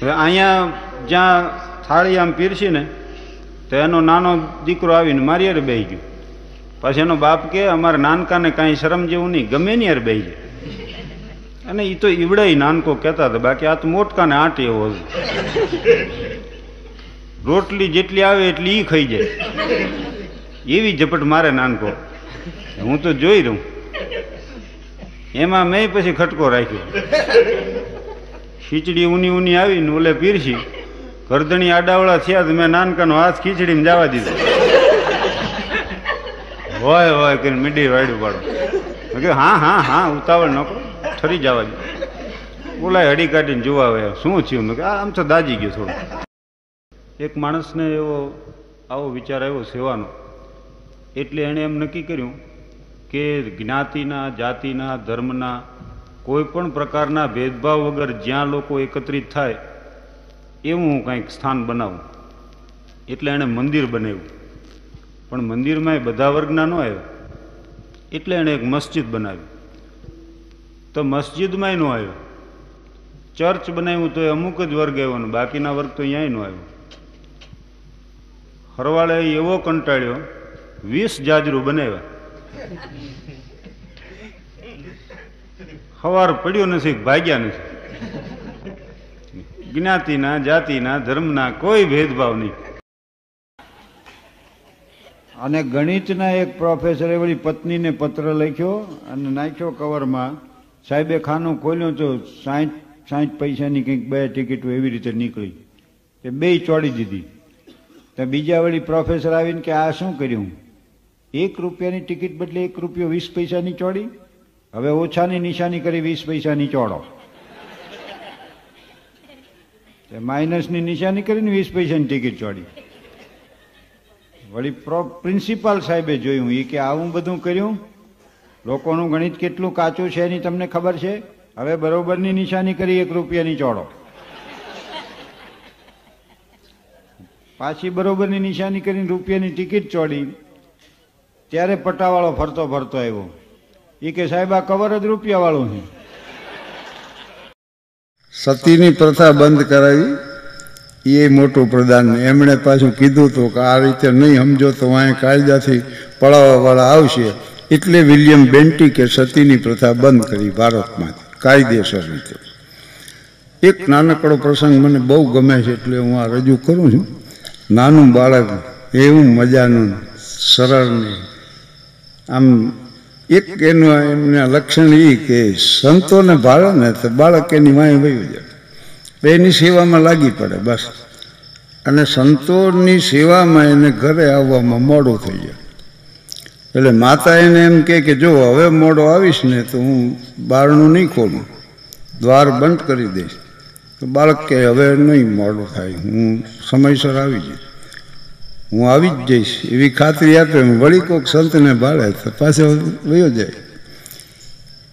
હવે અહીંયા જ્યાં થાળી આમ પીરસી ને તો એનો નાનો દીકરો આવીને મારી અરે બેહી ગયો. પછી એનો બાપ કે, અમારા નાનકાને કાંઈ શરમ જેવું નહીં, ગમે ને યાર બેહી જાય. અને એ તો ઈવડાઈ નાનકો કહેતા હતા, બાકી આ તો મોટકાને આંટી એવો રોટલી જેટલી આવે એટલી ઈ ખાઈ જાય. એવી ઝપટ મારે નાનકો. હું તો જોઈ રહું. એમાં મેં પછી ખટકો રાખ્યો. ખીચડી ઊની ઊની આવીને ઓલે પીરસી. ગરદણી આડાવળા થયા તો મેં નાનકાનો હાથ ખીચડીમાં જવા દીધો. હોય હોય કરીને મીડી વાડ્યું પાડો. મેં હા હા હા, ઉતાવળ નકો ઠરી જવા દીધું બોલાય હડી કાઢીને જોવા આવ્યા. શું થયું? મેં કે આમ તો દાજી ગયો થોડું. એક માણસને એવો આવો વિચાર આવ્યો સેવાનો. એટલે એણે એમ નક્કી કર્યું કે જ્ઞાતિના, જાતિના, ધર્મના કોઈ પણ પ્રકારના ભેદભાવ વગર જ્યાં લોકો એકત્રિત થાય, એવું હું કંઈક સ્થાન બનાવું. એટલે એણે મંદિર બનાવ્યું. પણ મંદિરમાં એ બધા વર્ગના ન આવ્યો. એટલે એણે એક મસ્જિદ બનાવી. તો મસ્જિદમાંય ન આવ્યો. ચર્ચ બનાવ્યું તો એ અમુક જ વર્ગ આવ્યો ને બાકીના વર્ગ તો અહીંયા ન આવ્યો. હરવાળે એવો કંટાળ્યો, વીસ જાજરું બનાવ્યા. હવાર પડ્યો નથી, ભાગ્યા નથી. જ્ઞાતિના, જાતિના, ધર્મના કોઈ ભેદભાવ નહીં. અને ગણિતના એક પ્રોફેસરે વળી પત્નીને પત્ર લખ્યો અને નાખ્યો કવરમાં સાહેબે ખાનું ખોલ્યું તો સાઠ સાઠ પૈસાની કંઈક બે ટિકિટો એવી રીતે નીકળી. તે બે ચોડી દીધી. તો બીજા વળી પ્રોફેસર આવીને કે, આ શું કર્યું? એક રૂપિયાની ટિકિટ બદલે એક રૂપિયો વીસ પૈસાની ચોડી. હવે ઓછાની નિશાની કરી, વીસ પૈસાની ચોડો માઇનસની નિશાની કરીને વીસ પૈસાની ટિકિટ ચોડી વળી પ્રો, પ્રિન્સિપાલ સાહેબે જોયું એ કે આવું બધું કર્યું, લોકોનું ગણિત કેટલું કાચું છે એની તમને ખબર છે? હવે બરોબરની નિશાની કરી, એક રૂપિયાની ચોડો પાછી બરોબરની નિશાની કરીને રૂપિયાની ટિકિટ ચોડી ત્યારે પટાવાળો ફરતો ફરતો આવ્યો. એ કે સાહેબ, આ કવર જ રૂપિયાવાળું છે. સતીની પ્રથા બંધ કરાવી. એ મોટું પ્રદાન. એમણે પાછું કીધું હતું કે આ રીતે નહીં સમજો તો અહીં કાયદાથી પડાવવાવાળા આવશે. એટલે વિલિયમ બેન્ટિકે સતીની પ્રથા બંધ કરી ભારતમાં કાયદેસર રીતે. એક નાનકડો પ્રસંગ મને બહુ ગમે છે એટલે હું આ રજૂ કરું છું. નાનું બાળક, એવું મજાનું, સરળ આમ એક એનું એમના લક્ષણ એ કે સંતોને ભાળે ને તો બાળક એની વાંહે વયું જાય. બેની સેવામાં લાગી પડે, બસ. અને સંતોની સેવામાં એને ઘરે આવવામાં મોડું થઈ જાય એટલે માતા એને એમ કહે કે જો હવે મોડો આવીશ ને તો હું બારણું નહીં ખોલું, દ્વાર બંધ કરી દઈશ. તો બાળક કે હવે નહીં મોડું થાય, હું સમયસર આવી જઈશ. હું આવી જ જઈશ. એવી ખાતરી આપે. વળી કોઈક સંતને બાળે તો પાછો વયો જાય.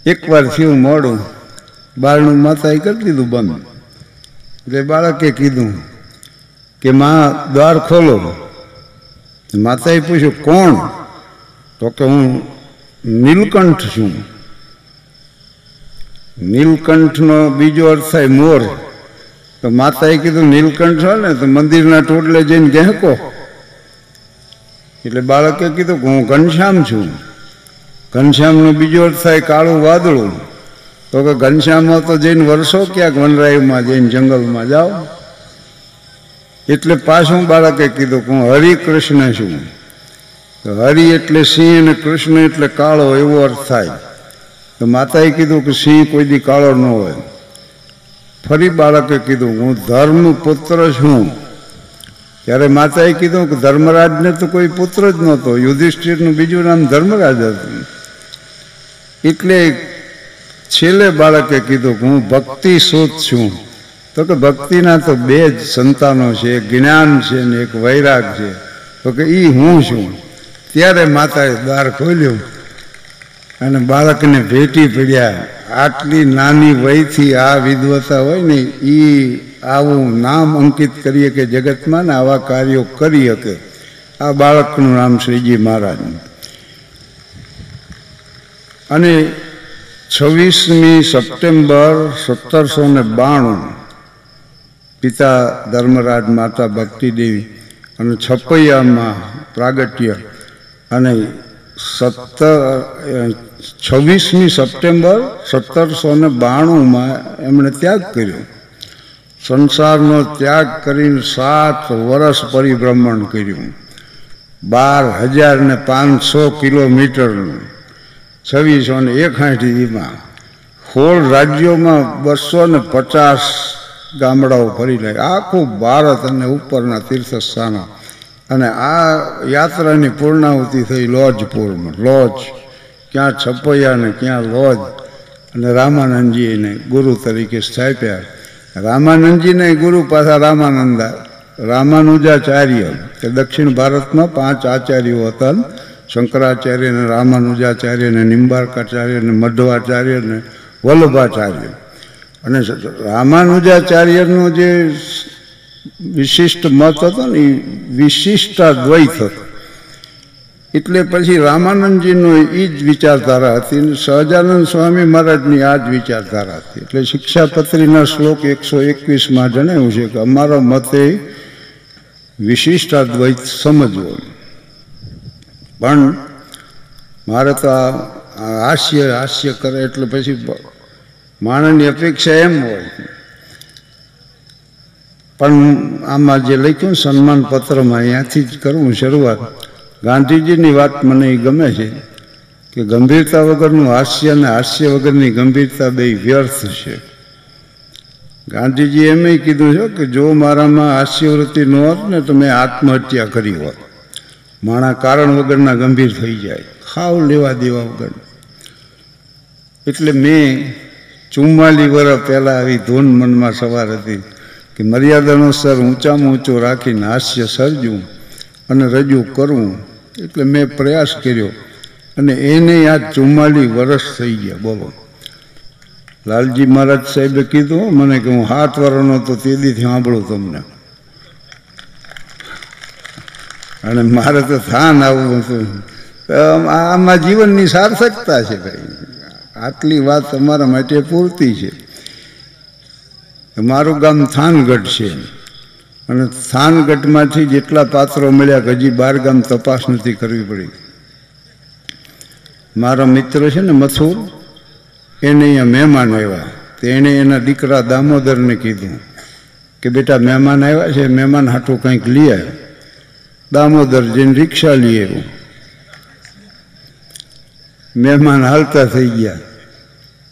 એકવાર થયું મોડું. બાળનું માતાએ કરી દીધું બંધ. એટલે બાળકે કીધું કે, માં, દ્વાર ખોલો. માતાએ પૂછ્યું, કોણ? તો કે, હું નીલકંઠ છું. નીલકંઠનો બીજો અર્થ થાય મોર. તો માતાએ કીધું, નીલકંઠ હોય ને, તો મંદિરના ટોટલે જઈને ગહેકો એટલે બાળકે કીધું કે હું ઘનશ્યામ છું. ઘનશ્યામનો બીજો અર્થ થાય કાળું વાદળું. તો કે ઘનશ્યામમાં તો જઈને વર્ષો ક્યાંક વનરાયમાં જઈને જંગલમાં જાઓ. એટલે પાછું બાળકે કીધું કે હું હરિકૃષ્ણ છું. તો હરિ એટલે સિંહ અને કૃષ્ણ એટલે કાળો એવો અર્થ થાય. તો માતાએ કીધું કે સિંહ કોઈ દી કાળો ન હોય. ફરી બાળકે કીધું હું ધર્મ પુત્ર છું. ત્યારે માતાએ કીધું કે ધર્મરાજને તો કોઈ પુત્ર જ નહોતો, યુધિષ્ઠિરનું બીજું નામ ધર્મરાજ હતું. એટલે છેલ્લે બાળકે કીધું કે હું ભક્તિ શોધ છું. તો કે ભક્તિના તો બે જ સંતાનો છે, એક જ્ઞાન છે ને એક વૈરાગ છે. તો કે એ હું છું. ત્યારે માતાએ દ્વાર ખોલ્યું અને બાળકને ભેટી પડ્યા. આટલી નાની વયથી આ વિદ્વતા હોય ને એ આવું નામ અંકિત કરીએ કે જગતમાં ને આવા કાર્યો કરી શકે આ બાળકનું નામ શ્રીજી મહારાજ અને છવ્વીસમી સપ્ટેમ્બર સત્તરસો ને બાણું પિતા ધર્મરાજ માતા ભક્તિદેવી અને છપૈયામાં પ્રાગટ્ય અને સત્તર છવ્વીસમી સપ્ટેમ્બર સત્તરસો ને બાણુંમાં એમણે ત્યાગ કર્યો. સંસારનો ત્યાગ કરીને સાત વર્ષ પરિભ્રમણ કર્યું. બાર હજાર ને પાંચસો કિલોમીટરનું છવ્વીસો ને એકાઠીમાં સોળ રાજ્યોમાં બસો ને પચાસ ગામડાઓ ફરી લે આખું ભારત અને ઉપરના તીર્થસ્થાનો. અને આ યાત્રાની પૂર્ણાહુતિ થઈ લોજપુરમાં. લોજ. ક્યાં છપૈયા ને ક્યાં લોજ અને રામાનંદજીને ગુરુ તરીકે સ્થાપ્યા. રામાનંદજીને ગુરુ પાછા રામાનંદા, રામાનુજાચાર્ય, કે દક્ષિણ ભારતમાં પાંચ આચાર્યો હતા. શંકરાચાર્ય ને રામાનુજાચાર્ય ને નિંબાર્કાચાર્ય ને મધ્વાચાર્ય ને વલ્લભાચાર્ય. અને રામાનુજાચાર્યનો જે વિશિષ્ટ મત હતો ને, એ વિશિષ્ટાદ્વૈત હતો. એટલે પછી રામાનંદજીનો એ જ વિચારધારા હતી અને સહજાનંદ સ્વામી મહારાજની આ જ વિચારધારા હતી. એટલે શિક્ષાપત્રીના શ્લોક એકસો એકવીસમાં જણાવ્યું છે કે અમારો મતે વિશિષ્ટાદ્વૈત સમજવો. પણ મારે તો આ હાસ્ય હાસ્ય કરે એટલે પછી માણસની અપેક્ષા એમ હોય. પણ આમાં જે લખ્યું સન્માન પત્રમાં અહીંયાથી જ કરવું શરૂઆત. ગાંધીજીની વાત મને એ ગમે છે કે ગંભીરતા વગરનું હાસ્ય અને હાસ્ય વગરની ગંભીરતા બે વ્યર્થ છે. ગાંધીજી એમ કીધું છે કે જો મારામાં હાસ્યવૃત્તિ ન હોત ને તો મેં આત્મહત્યા કરી હોત. માણા કારણ વગરના ગંભીર થઈ જાય. ખાવ લેવા દેવા વગર. એટલે મેં ચુમ્માલી વર્ષ પહેલાં આવી ધૂન મનમાં સવાર હતી કે મર્યાદાનો સર ઊંચામાં ઊંચો રાખીને હાસ્ય સર્જવું અને રજૂ કરવું એટલે મેં પ્રયાસ કર્યો. અને એને આ ચુમ્માલી વર્ષ થઈ ગયા, બોલો. લાલજી મહારાજ સાહેબે કીધું મને કે હું હાથ વર્ષનો તો તેદીથી સાંભળું તમને. અને મારે તો થાન આવવું હતું. આમાં જીવનની સાર્થકતા છે ભાઈ. આટલી વાત તમારા માટે પૂરતી છે. મારું ગામ થાનગઢ છે. અને થાનગઢમાંથી જેટલા પાત્રો મળ્યા હજી બાર ગામ તપાસ નથી કરવી પડી. મારા મિત્ર છે ને મથુર, એને અહીંયા મહેમાન આવ્યા. તેણે એના દીકરા દામોદરને કીધું કે બેટા મહેમાન આવ્યા છે, મહેમાન હાટું કંઈક લઈ આવ્યો દામોદર જઈને રિક્ષા લઈ આવ્યો. મહેમાન હાલતા થઈ ગયા.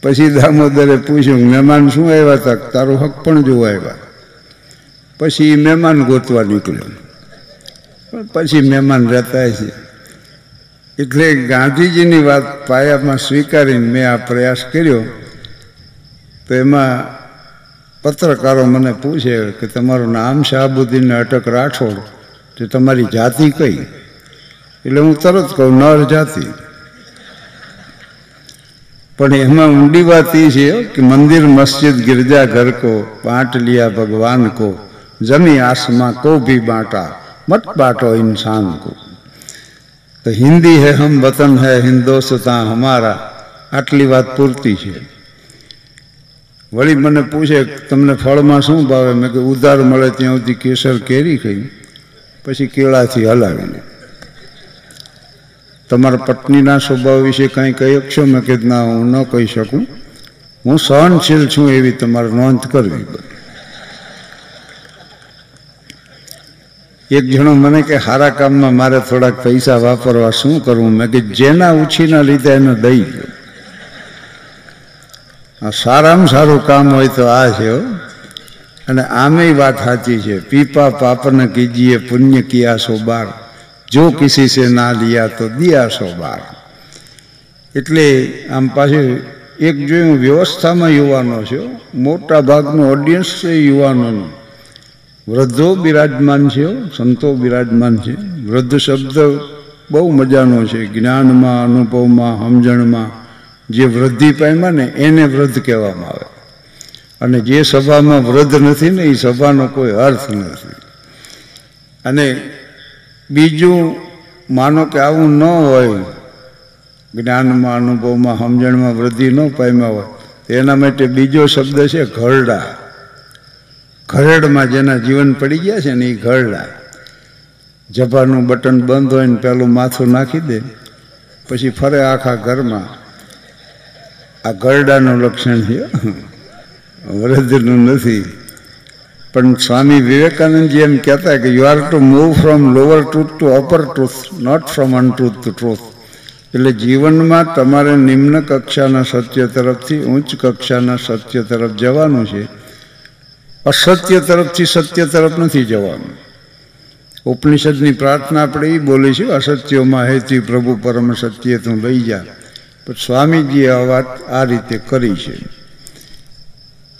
પછી દામોદરે પૂછ્યું, મહેમાન શું આવ્યા હતા તારું હક પણ જોવા આવ્યા. પછી એ મહેમાન ગોતવા નીકળ્યો. પછી મહેમાન રહેતા છે. એટલે ગાંધીજીની વાત પાયામાં સ્વીકારીને મેં આ પ્રયાસ કર્યો. તો એમાં પત્રકારો મને પૂછે કે તમારું નામ શાહબુદ્દીનને અટક રાઠોડ તો તમારી જાતિ કઈ? એટલે હું તરત કહું, નર જાતિ. પણ એમાં ઊંડી વાત એ છે કે મંદિર મસ્જિદ ગિરજા ઘર કો, પાંટલિયા ભગવાન કો. जमी आसमां को भी बांटा मत बांटो इंसान को તો હિન્દી હે હમ વતન હે હિન્દોસ્તાન હમારા આટલી વાત પૂરતી છે વળી મને પૂછે તમને ફળમાં શું ભાવે મેં કે ઉધાર મળે ત્યાં સુધી કેસર કેરી ખાઈ પછી કેળાથી હલાવીને તમારા પત્નીના સ્વભાવ વિશે કંઈ કહી શકશો મેં કે ના હું ન કહી શકું હું સહનશીલ છું એવી તમારે નોંધ કરવી એક જણો મને કે સારા કામમાં મારે થોડાક પૈસા વાપરવા શું કરવું? મેં કે જેના ઉછીના લીધે એને દઈ ગયો આ સારામાં સારું કામ હોય તો આ છે અને આમે વાત સાચી છે, પીપા પાપન કીજીએ પુણ્ય કિયા સો બાર. જો કિસી સે ના લિયા તો દિયા સો બાર. એટલે આમ પાછું એક જોયું વ્યવસ્થામાં યુવાનો છે મોટા ભાગનું ઓડિયન્સ છે યુવાનોનું. વૃદ્ધો બિરાજમાન છે સંતો બિરાજમાન છે. વૃદ્ધ શબ્દ બહુ મજાનો છે, જ્ઞાનમાં, અનુભવમાં, સમજણમાં. જે વૃદ્ધિ પામ્યા ને એને વૃદ્ધ કહેવામાં આવે. અને જે સભામાં વૃદ્ધ નથી ને, એ સભાનો કોઈ અર્થ નથી. અને બીજું, માનો કે આવું ન હોય, જ્ઞાનમાં, અનુભવમાં, સમજણમાં વૃદ્ધિ ન પામ્યા હોય તેના માટે બીજો શબ્દ છે ઘરડા. ઘરેડમાં જેના જીવન પડી ગયા છે ને એ ઘરડા. જભાનું બટન બંધ હોય ને પેલું માથું નાખી દે, પછી ફરે આખા ઘરમાં. આ ગરડાનું લક્ષણ છે. વૃદ્ધનું નથી. પણ સ્વામી વિવેકાનંદજી એમ કહેતા કે you are to move from lower truth to upper truth not from untruth to truth એટલે જીવનમાં તમારે નિમ્ન કક્ષાના સત્ય તરફથી ઉચ્ચ કક્ષાના સત્ય તરફ જવાનું છે. અસત્ય તરફથી સત્ય તરફ નથી જવાનું. ઉપનિષદની પ્રાર્થના આપણે એ બોલીશું અસત્યોમાં હેતી પ્રભુ પરમ સત્ય તું લઈ જા. પણ સ્વામીજીએ આ વાત આ રીતે કરી છે.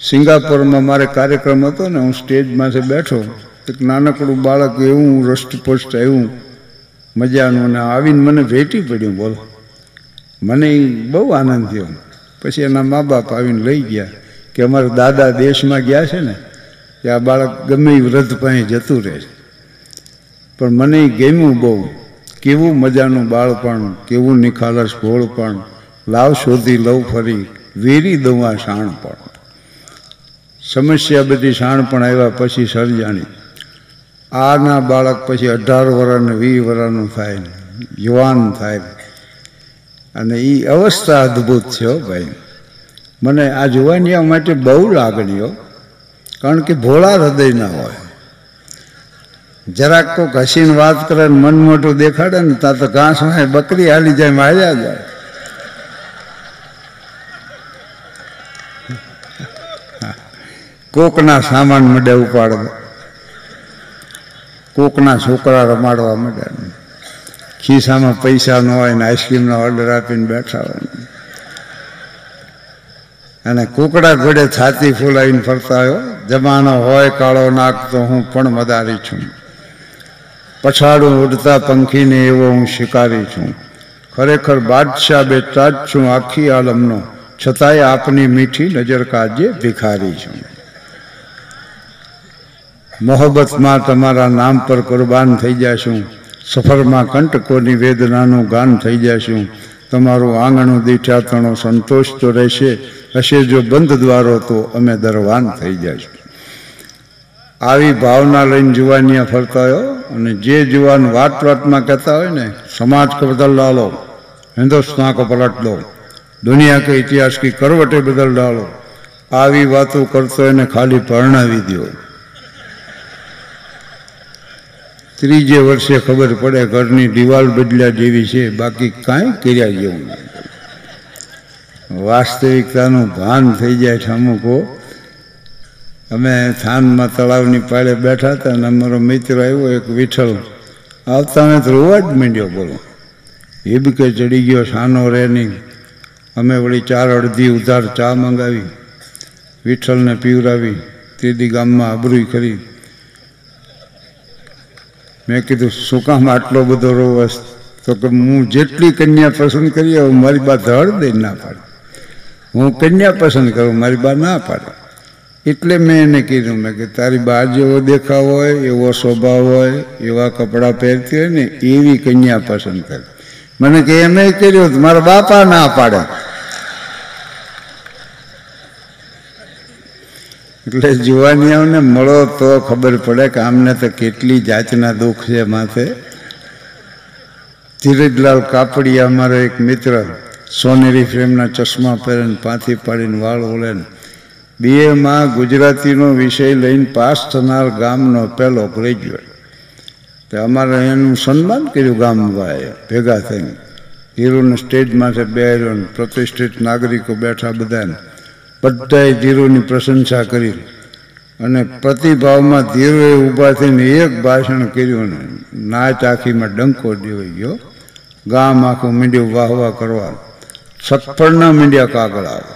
સિંગાપોરમાં મારે કાર્યક્રમ હતો ને, હું સ્ટેજમાંથી બેઠો, એક નાનકડું બાળક એવું રષ્ટપુષ્ટ એવું મજાનું ને આવીને મને ભેટી પડ્યું બોલો. મને બહુ આનંદ થયો. પછી એના મા બાપ આવીને લઈ ગયા કે અમારા દાદા દેશમાં ગયા છે ને કે આ બાળક ગમે એ વૃદ્ધ પાસે જતું રહે છે. પણ મને ગમ્યું બહુ, કેવું મજાનું બાળપણ, કેવું નિખાલસ ભોળપણ, લાવ શોધી લઉં ફરી, વેરી દઉં આ શાણપણ. સમસ્યા બધી શાણપણ આવ્યા પછી સર્જાણી. આના બાળક પછી અઢાર વર્ષને વીસ વર્ષનું થાય યુવાન થાય અને એ અવસ્થા અદ્ભુત છે ભાઈ. મને આ જુવાનિયા માટે બહુ લાગણીઓ કારણ કે ભોળા હૃદયના હોય. જરાક કોક હસીને વાત કરે ને મન મોટું દેખાડે ને ત્યાં તો ઘાસ હોય, બકરી હાલી જાય માર્યા જાય. કોકના સામાન મડે ઉપાડવા. કોકના છોકરા રમાડવા માંડે ખિસ્સામાં પૈસા ન હોય ને આઈસ્ક્રીમનો ઓર્ડર આપીને બેઠા હોય. ને. અને કુકડા ઘોડે છાતી ફૂલાવીને ફરતા આવ્યો જમાનો હોય, કાળો નાક, તો હું પણ મદારી છું. પછાડું ઉડતા પંખીને એવો હું શિકારી છું. ખરેખર બાદશાહ બેટા જ છું, આખી આલમનો. છતાંય આપની મીઠી નજર કાજે ભિખારી છું. મોહબ્બતમાં તમારા નામ પર કુરબાન થઈ જશું. સફરમાં કંટકોની વેદનાનું ગાન થઈ જશું. તમારું આંગણું દીઠાતણો સંતોષ તો રહેશે. હશે જો બંધ દ્વારો તો અમે દરવાન થઈ જશું આવી ભાવના લઈને જુવાનિયા ફરતા હોય અને જે જુવાન વાત વાતમાં કહેતા હોય ને, સમાજ કો બદલ ડાલો, હિન્દુસ્તાન કો પલટ દો, દુનિયા કે ઇતિહાસ કી કરવટે બદલ ડાલો. આવી વાતો કરતો એને ખાલી પરણાવી દો ત્રીજે વર્ષે ખબર પડે ઘરની દિવાલ બદલ્યા જેવી છે, બાકી કાંઈ કર્યા જેવું નથી. વાસ્તવિકતાનું ભાન થઈ જાય છે અમુકો. અમે થાનમાં તળાવની પાળે બેઠા હતા અને અમારો મિત્ર આવ્યો, એક વિઠ્ઠલ, આવતા અમે તો રોવા જ માંડ્યો બોલો. એ બી કંઈ ચડી ગયો, સાનો રે નહીં. અમે વળી ચાર અડધી ઉધાર ચા મંગાવી, વિઠ્ઠલને પીવરાવી તેથી ગામમાં આબરૂઈ કરી. મેં કીધું, શું કામ આટલો બધો રોવસ? તો કે હું જેટલી કન્યા પસંદ કરી હું મારી બા ધડ દઈ ના પાડે. હું કન્યા પસંદ કરું, મારી બા ના પાડે. એટલે મેં એને કીધું, મેં કે તારી બા જેવો દેખાવ હોય, એવો સ્વભાવ હોય, એવા કપડાં પહેરતી હોય ને, એવી કન્યા પસંદ કરે. મને કે, એમ કર્યું, મારા બાપા ના પાડે. એટલે જુવાનિયાઓને મળો તો ખબર પડે કે આમને તો કેટલી જાતના દુઃખ છે માથે. ધીરજલાલ કાપડિયા અમારો એક મિત્ર, સોનેરી ફ્રેમના ચશ્મા પહેરીને પાથી પાડીને વાળ ને બીએમાં ગુજરાતીનો વિષય લઈને પાસ થનાર ગામનો પહેલો ગ્રેજ્યુએટ તો અમારે એનું સન્માન કર્યું ગામવાએ ભેગા થઈને. હીરોને સ્ટેજમાંથી બેહાર્યો ને પ્રતિષ્ઠિત નાગરિકો બેઠા બધાને બધાએ ધીરુની પ્રશંસા કરી. અને પ્રતિભાવમાં ધીરુએ ઊભા થઈને એક ભાષણ કર્યું ને નાચ આખીમાં ડંકો દેવાઈ ગયો. ગામ આખું મીંડ્યું વાહ વાહ કરવા. સફળના મીંડ્યા કાગળ આવે.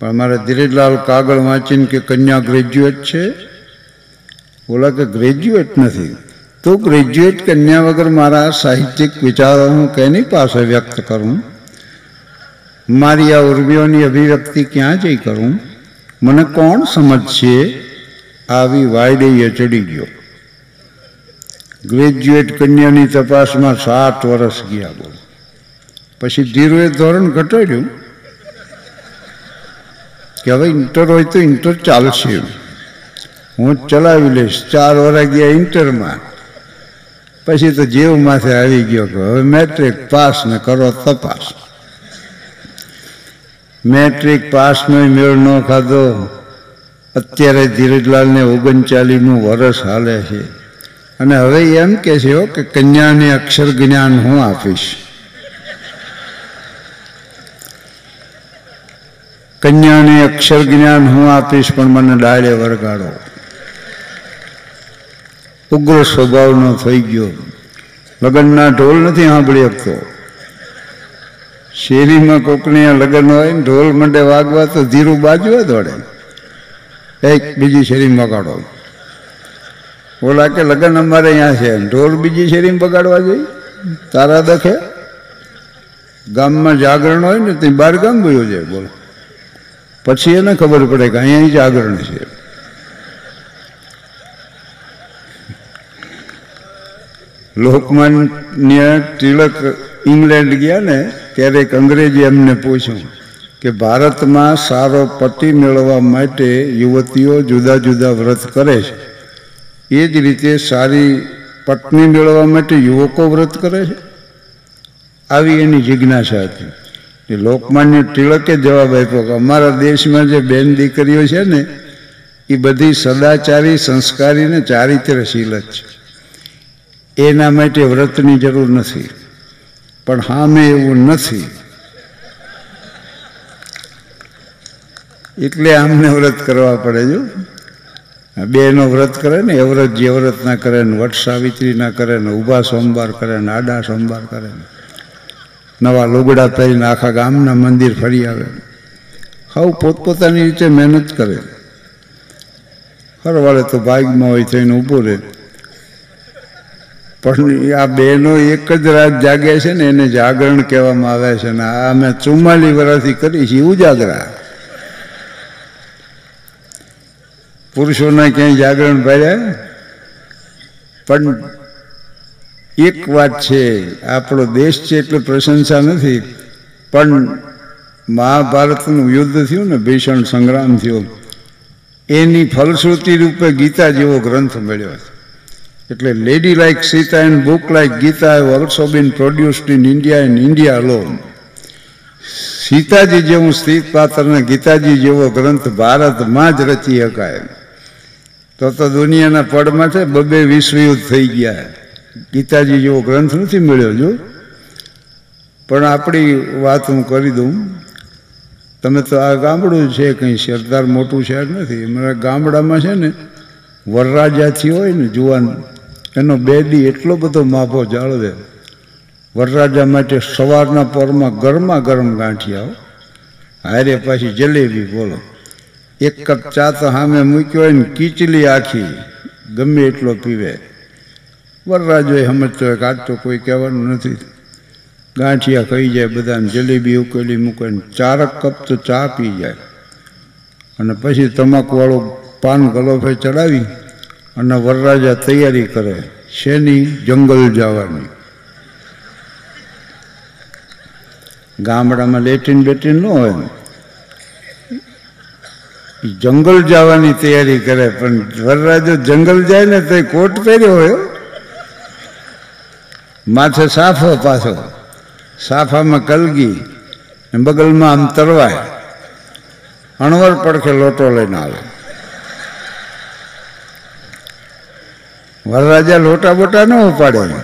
પણ મારે ધીરેજલાલ કાગળ વાંચીને કે કન્યા ગ્રેજ્યુએટ છે? બોલા કે ગ્રેજ્યુએટ નથી. તો ગ્રેજ્યુએટ કન્યા વગર મારા સાહિત્યિક વિચારો હું કેની પાસે વ્યક્ત કરું? મારી આ ઉર્મિઓની અભિવ્યક્તિ ક્યાં જઈ કરું? મને કોણ સમજશે? આવી વાયડેય ચડી ગયો. ગ્રેજ્યુએટ કન્યાની તપાસમાં સાત વર્ષ ગયા બોલ. પછી ધીરુએ ધોરણ ઘટાડ્યું. કે હવે ઇન્ટર હોય તો ઇન્ટર ચાલશે હું ચલાવી લઈશ. ચાર વરા ગયા ઇન્ટરમાં. પછી તો જેવ માથે આવી ગયો કે હવે મેટ્રિક પાસ ને કરો તપાસ. મેટ્રિક પાસનો મેળ ન ખાધો. અત્યારે ધીરજલાલને ઓગણચાલીસનું વર્ષ હાલે છે. અને હવે એમ કે છે કે કન્યાને અક્ષર જ્ઞાન હું આપીશ. કન્યાને અક્ષર જ્ઞાન હું આપીશ, પણ મને ડાળે વરગાડો. ઉગ્ર સ્વભાવનો થઈ ગયો. લગ્નના ઢોલ નથી સાંભળી શકતો. શેરીમાં કોકને લગ્ન હોય ને ઢોલ મંડે વાગવા તો ધીરું બાજવા દોડે. એક બીજી શેરીમાં બગાડો. ઓલા કે લગ્ન અમારે અહીંયા છે ઢોલ બીજી શેરીમાં બગાડવા જોઈએ? તારા દખે? ગામમાં જાગરણ હોય ને તે બાર ગામ ગયું છે, બોલો. પછી એને ખબર પડે કે અહીંયા જાગરણ છે. લોકમાન્ય તિલક ઇંગ્લેન્ડ ગયા ને ત્યારે એક અંગ્રેજી એમને પૂછ્યું કે ભારતમાં સારો પતિ મેળવવા માટે યુવતીઓ જુદા જુદા વ્રત કરે છે. એ જ રીતે સારી પત્ની મેળવવા માટે યુવકો વ્રત કરે છે. આવી એની જિજ્ઞાસા હતી. એ લોકમાન્ય તિલકે જવાબ આપ્યો કે અમારા દેશમાં જે બેન દીકરીઓ છે ને, એ બધી સદાચારી, સંસ્કારી ને ચારિત્રશીલ જ છે. એના માટે વ્રતની જરૂર નથી. પણ હામે એવું નથી. એટલે આમને વ્રત કરવા પડે જો. બેનો વ્રત કરે ને એ વ્રત જે વ્રત ના કરે ને, વટ સાવિત્રી ના કરે ને, ઊભા સોમવાર કરે ને, આડા સોમવાર કરે ને, નવા લુગડા પહેરીને આખા ગામના મંદિર ફરી આવે. હવ પોતપોતાની રીતે મહેનત કરે. હરવાળે તો ભાગમાં હોય થઈને ઊભું રહે. પણ આ બેનો એક જ રાત જાગે છે ને એને જાગરણ કહેવામાં આવે છે ને આ અમે ચુમ્માલીસ વર્ષથી કરી છીએ ઉજાગરા. પુરુષોના ક્યાંય જાગરણ ભર્યા? પણ એક વાત છે, આપણો દેશ છે એટલે પ્રશંસા નથી, પણ મહાભારતનું યુદ્ધ થયું ને, ભીષણ સંગ્રામ થયો. એની ફલશ્રુતિ રૂપે ગીતા જેવો ગ્રંથ મળ્યો એટલે lady like Sita and book like Gita have also been produced in India and India alone Sitaji જેવું સ્થિત પાત્રને ગીતાજી જેવો ગ્રંથ ભારતમાં જ રચી શકાય તો તો દુનિયાના પડમાં છે, બબે વિશ્વયુદ્ધ થઈ ગયા. ગીતાજી જેવો ગ્રંથ નથી મળ્યો, જો. પણ આપણી વાત હું કરી દઉં. તમે તો આ ગામડું છે, કંઈ સરદાર મોટું શહેર નથી. અમારા ગામડામાં છે ને, વરરાજાથી હોય ને, જુવાન એનો બેડી એટલો બધો માભો જાળવે. વરરાજા માટે સવારના પરમાં ગરમા ગરમ ગાંઠિયાઓ હારે પાછી જલેબી બોલો. એક કપ ચા તો સામે મૂક્યો હોય ને કીચલી આખી. ગમે એટલો પીવે. વરરાજોએ સમજતો હોય કે આજ તો કોઈ કહેવાનું નથી. ગાંઠિયા ખાઈ જાય બધાને, જલેબી ઉકેલી મૂકે ચારક કપ તો ચા પી જાય. અને પછી તમાકુવાળો પાન ગલોફે ચડાવી. અને વરરાજા તૈયારી કરે, શેની? જંગલ જવાની. ગામડામાં લેટિન બેટિન ન હોય જંગલ જવાની તૈયારી કરે, પણ વરરાજો જંગલ જાય ને તો કોટ પહેર્યો હોય માથે સાફો પાછો સાફામાં કલગી બગલમાં આમ તરવાય. અણવર પડખે લોટો લઈને આવે. વરરાજા લોટા બોટા ન ઉપાડે.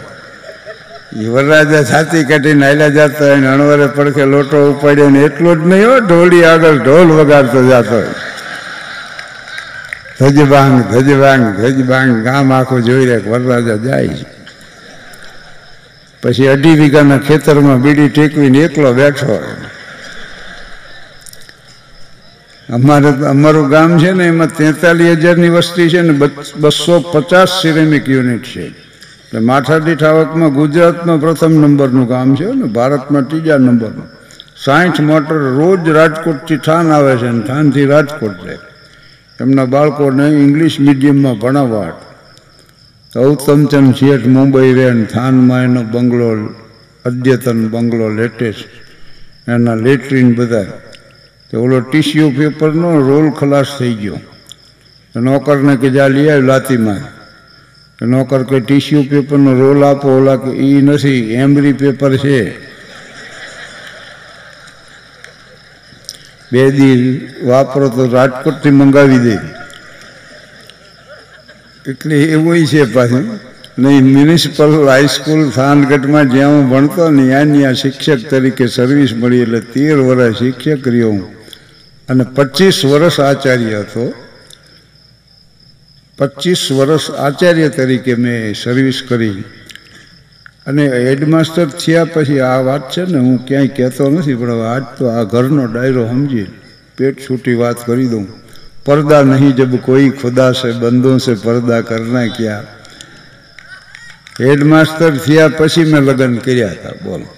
એ વરરાજા છાતી કાઢીને આયલા જતો હોય ને અણવરે પડખે લોટો ઉપાડ્યો ને એટલો જ નહીં હો ઢોલી આગળ ઢોલ વગાડતો જતો ધજબાંગ ધજબાંગ ધજબાંગ, ગામ આખું જોઈ રહે વરરાજા જાય પછી અઢી વીઘાના ખેતરમાં બીડી ટેકવીને એકલો બેઠો હોય. અમારે અમારું ગામ છે ને એમાં તેતાલીસ હજારની વસ્તી છે ને બસો પચાસ સિરેમિક યુનિટ છે. એટલે માથા દીઠ આવકમાં ગુજરાતમાં પ્રથમ નંબરનું ગામ છે ને ભારતમાં ત્રીજા નંબરનું. સાઠ મોટર રોજ રાજકોટથી થાન આવે છે ને થાનથી રાજકોટ જાય. એમના બાળકોને ઇંગ્લિશ મીડિયમમાં ભણાવવા. ગૌતમચંદ શેઠ મુંબઈ રહે ને થાનમાં એનો બંગલો, અદ્યતન બંગલો લેટેસ્ટ એના લેટ્રિન બધા. તો ઓલો ટીસ્યુ પેપરનો રોલ ખલાસ થઈ ગયો. નોકરને કે જા લઈ આવ્યો લાતીમાં નોકર કે, ટીશ્યુ પેપરનો રોલ આપો. ઓલા કે એ નથી, એમરી પેપર છે. બે દી વાપરો તો રાજકોટથી મંગાવી દે. એટલે એવું છે પાછું. નહીં, મ્યુનિસિપલ હાઈસ્કૂલ થાનગઢમાં જ્યાં હું ભણતો ને, ત્યાં શિક્ષક તરીકે સર્વિસ મળી. એટલે તેર વર્ષ શિક્ષક રહ્યો હું. અને પચીસ વર્ષ આચાર્ય હતો. પચીસ વર્ષ આચાર્ય તરીકે મેં સર્વિસ કરી. અને હેડમાસ્ટર થયા પછી આ વાત છે ને હું ક્યાંય કહેતો નથી, પણ આજ તો આ ઘરનો ડાયરો સમજી પેટ છૂટી વાત કરી દઉં. પરદા નહીં જબ કોઈ ખુદા છે બંધો છે પરદા કરના ક્યાં. હેડમાસ્ટર થયા પછી મેં લગ્ન કર્યા હતા, બોલો.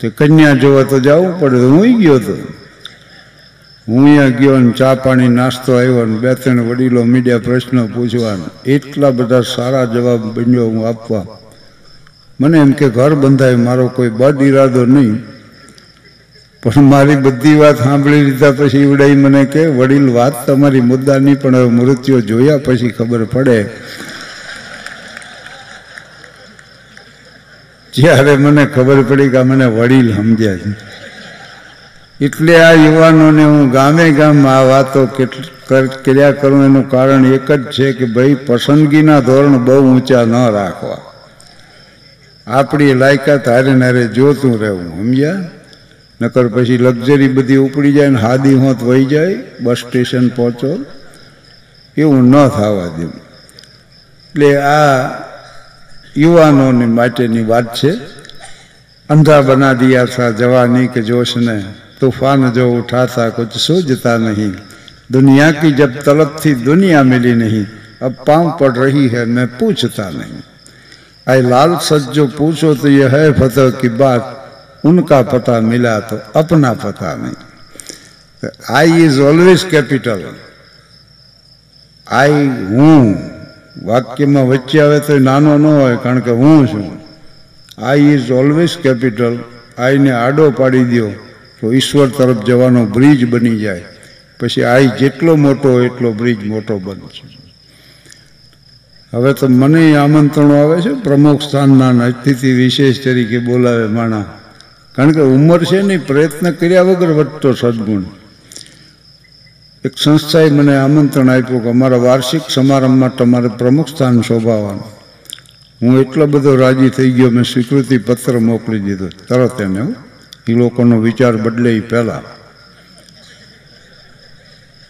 તે કન્યા જોવા તો જવું પડે હું ગયો હતો હું અહીંયા ગયો ને ચા પાણી નાસ્તો આવ્યો ને બે ત્રણ વડીલો મીડિયા પ્રશ્નો પૂછવાના એટલા બધા સારા જવાબ બન્યો હું આપવા. મને એમ કે ઘર બંધાય, મારો કોઈ બદ ઈરાદો નહીં. પણ મારી બધી વાત સાંભળી લીધા પછી ઈવડાઈ મને કે, વડીલ, વાત તમારી મુદ્દાની પણ હવે મૃત્યુ જોયા પછી ખબર પડે. જ્યારે મને ખબર પડી કે મને વડીલ સમજ્યા છે. એટલે આ યુવાનોને હું ગામે ગામમાં આ વાતો કર્યા કરું એનું કારણ એક જ છે કે ભાઈ પસંદગીના ધોરણ બહુ ઊંચા ન રાખવા. આપણી લાયકાત હારે નારે જોતું રહેવું, સમજ્યા? નકર પછી લક્ઝરી બધી ઉપડી જાય ને હાદી હોત વહી જાય, બસ સ્ટેશન પહોંચો. એવું ન થવા દેવું એટલે આ યુવાનોની માટેની વાત છે. અંધા બના દિયા સા જવાની કે જોશ ને तूफान जो उठा था कुछ सूझता नहीं दुनिया की जब तलब थी दुनिया मिली नहीं अब पांव पड़ रही है मैं पूछता नहीं आई लाल सच जो पूछो तो यह है फतह की बात उनका पता मिला तो अपना पता नहीं I is always capital I હું વાક્યમાં વચ્ચે આવે તો નાનો ન હોય કારણ કે હું છું આઈ ઇઝ ઓલવેઝ કેપિટલ આઈને આડો પાડી દો તો ઈશ્વર તરફ જવાનો બ્રિજ બની જાય. પછી આઈ જેટલો મોટો એટલો બ્રિજ મોટો બનશે. હવે તો મને આમંત્રણો આવે છે, પ્રમુખ સ્થાનના અતિથિ વિશેષ તરીકે બોલાવે માણા. કારણ કે ઉંમર છે ને, પ્રયત્ન કર્યા વગર વધતો સદગુણ. એક સંસ્થાએ મને આમંત્રણ આપ્યું કે અમારા વાર્ષિક સમારંભમાં તમારે પ્રમુખ સ્થાન શોભાવવાનું. હું એટલો બધો રાજી થઈ ગયો, મેં સ્વીકૃતિ પત્ર મોકલી દીધો, તરત એને એ લોકોનો વિચાર બદલે એ પહેલાં.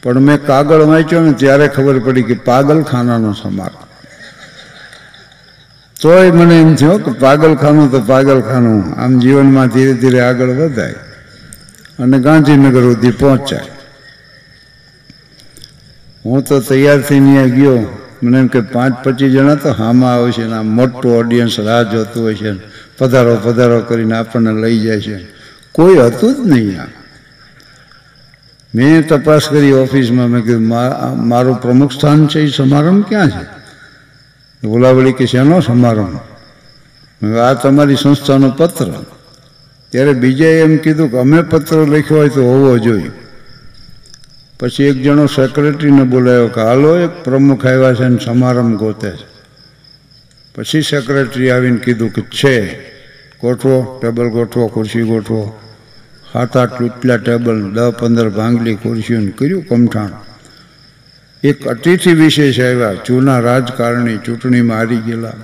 પણ મેં કાગળ વાંચ્યો ને ત્યારે ખબર પડી કે પાગલખાનાનો સમારંભ તોય મને એમ થયો કે પાગલખાનું તો પાગલખાનું. આમ જીવનમાં ધીરે ધીરે આગળ વધાય. અને ગાંધીનગર સુધી પહોંચાય. હું તો તૈયાર થઈને ગયો. મને એમ કે પાંચ પચીસ જણા તો હામાં આવે છે ને આમ મોટું ઓડિયન્સ રાહ જોતું હોય છે પધારો પધારો કરીને આપણને લઈ જાય છે. કોઈ હતું જ નહીં આ મેં તપાસ કરી ઓફિસમાં, મેં કીધું મારું પ્રમુખ સ્થાન છે, એ સમારંભ ક્યાં છે? બોલાવળી કે, શેનો સમારંભ? આ તમારી સંસ્થાનો પત્ર. ત્યારે બીજાએ એમ કીધું કે, અમે પત્ર લખ્યો હોય તો હોવો જોઈએ. પછી એક જણો સેક્રેટરીને બોલાવ્યો કે, હાલો, એક પ્રમુખ આવ્યા છે અને સમારંભ ગોતે છે. પછી સેક્રેટરી આવીને કીધું કે, છે. ગોઠવો, ટેબલ ગોઠવો, ખુરશી ગોઠવો. સાત આઠ લૂટલા ટેબલ દસ પંદર ભાંગલી ખુરશીઓને કર્યું કમઠાણ. એક અતિથિ વિશેષ આવ્યા જૂના રાજકારણી ચૂંટણીમાં હારી ગયેલા.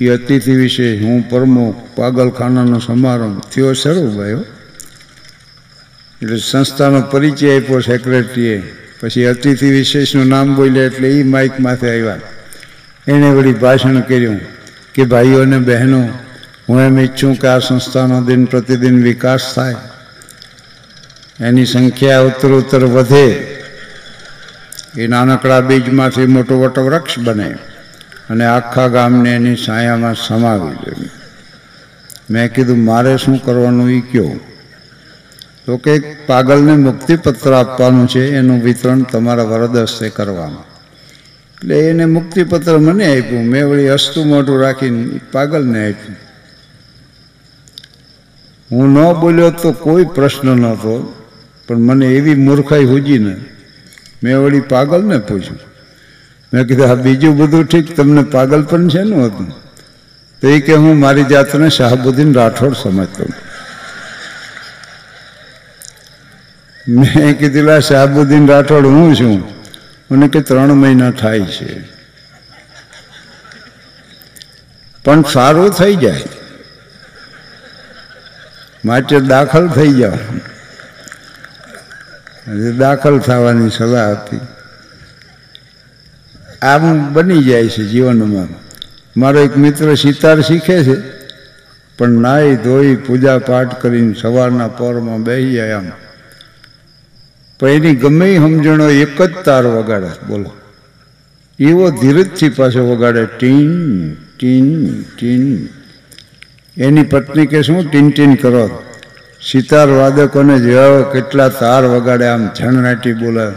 એ અતિથિ વિશે હું પ્રમુખ પાગલખાનાનો સમારંભ થયો શરૂ ભાઈઓ એટલે સંસ્થાનો પરિચય આપ્યો સેક્રેટરીએ પછી અતિથિ વિશેષનું નામ બોલ્યા એટલે એ માઇક માથે આવ્યા. એણે વળી ભાષણ કર્યું કે ભાઈઓ અને બહેનો હું એમ ઈચ્છું કે આ સંસ્થાનો દિન પ્રતિદિન વિકાસ થાય. એની સંખ્યા ઉત્તર ઉત્તર વધે. એ નાનકડા બીજમાંથી મોટો મોટો વૃક્ષ બને અને આખા ગામને એની છાયામાં સમાવી જોઈએ મેં કીધું, મારે શું કરવાનું એ કયો? તો કે, પાગલને મુક્તિપત્ર આપવાનું છે, એનું વિતરણ તમારા વરદ હસ્તે કરવાનું. એટલે એને મુક્તિપત્ર મને આપ્યું. મેં વળી હસ્તું મોઢું રાખીને પાગલને આપ્યું. હું ન બોલ્યો તો કોઈ પ્રશ્ન નહોતો પણ મને એવી મૂર્ખાઈ હુજીને મેં વળી પાગલને પૂછ્યું. મેં કીધું આ બીજું બધું ઠીક, તમને પાગલ પણ છે ને હતું? તો એ કે, હું મારી જાતને શાહબુદ્દીન રાઠોડ સમજતો મેં કીધેલા શાહબુદ્દીન રાઠોડ હું છું? મને કે, ત્રણ મહિના થાય છે. પણ સારું થઈ જાય. માટે દાખલ થઈ જાઓ. દાખલ થવાની સલાહ હતી. આમ બની જાય છે જીવનમાં. મારો એક મિત્ર સિતાર શીખે છે, પણ નાહી ધોઈ પૂજા પાઠ કરીને સવારના પરમાં બેસી જાય આમ. પણ એની ગમે સમજણો એક જ તાર વગાડે બોલો. એવો ધીરજથી પાછો વગાડે, ટીન ટીન ટીન. એની પત્ની કે શું? ટીન કરો. સિતાર વાદકોને જેવા કેટલા તાર વગાડે આમ ઝણનાટી બોલે.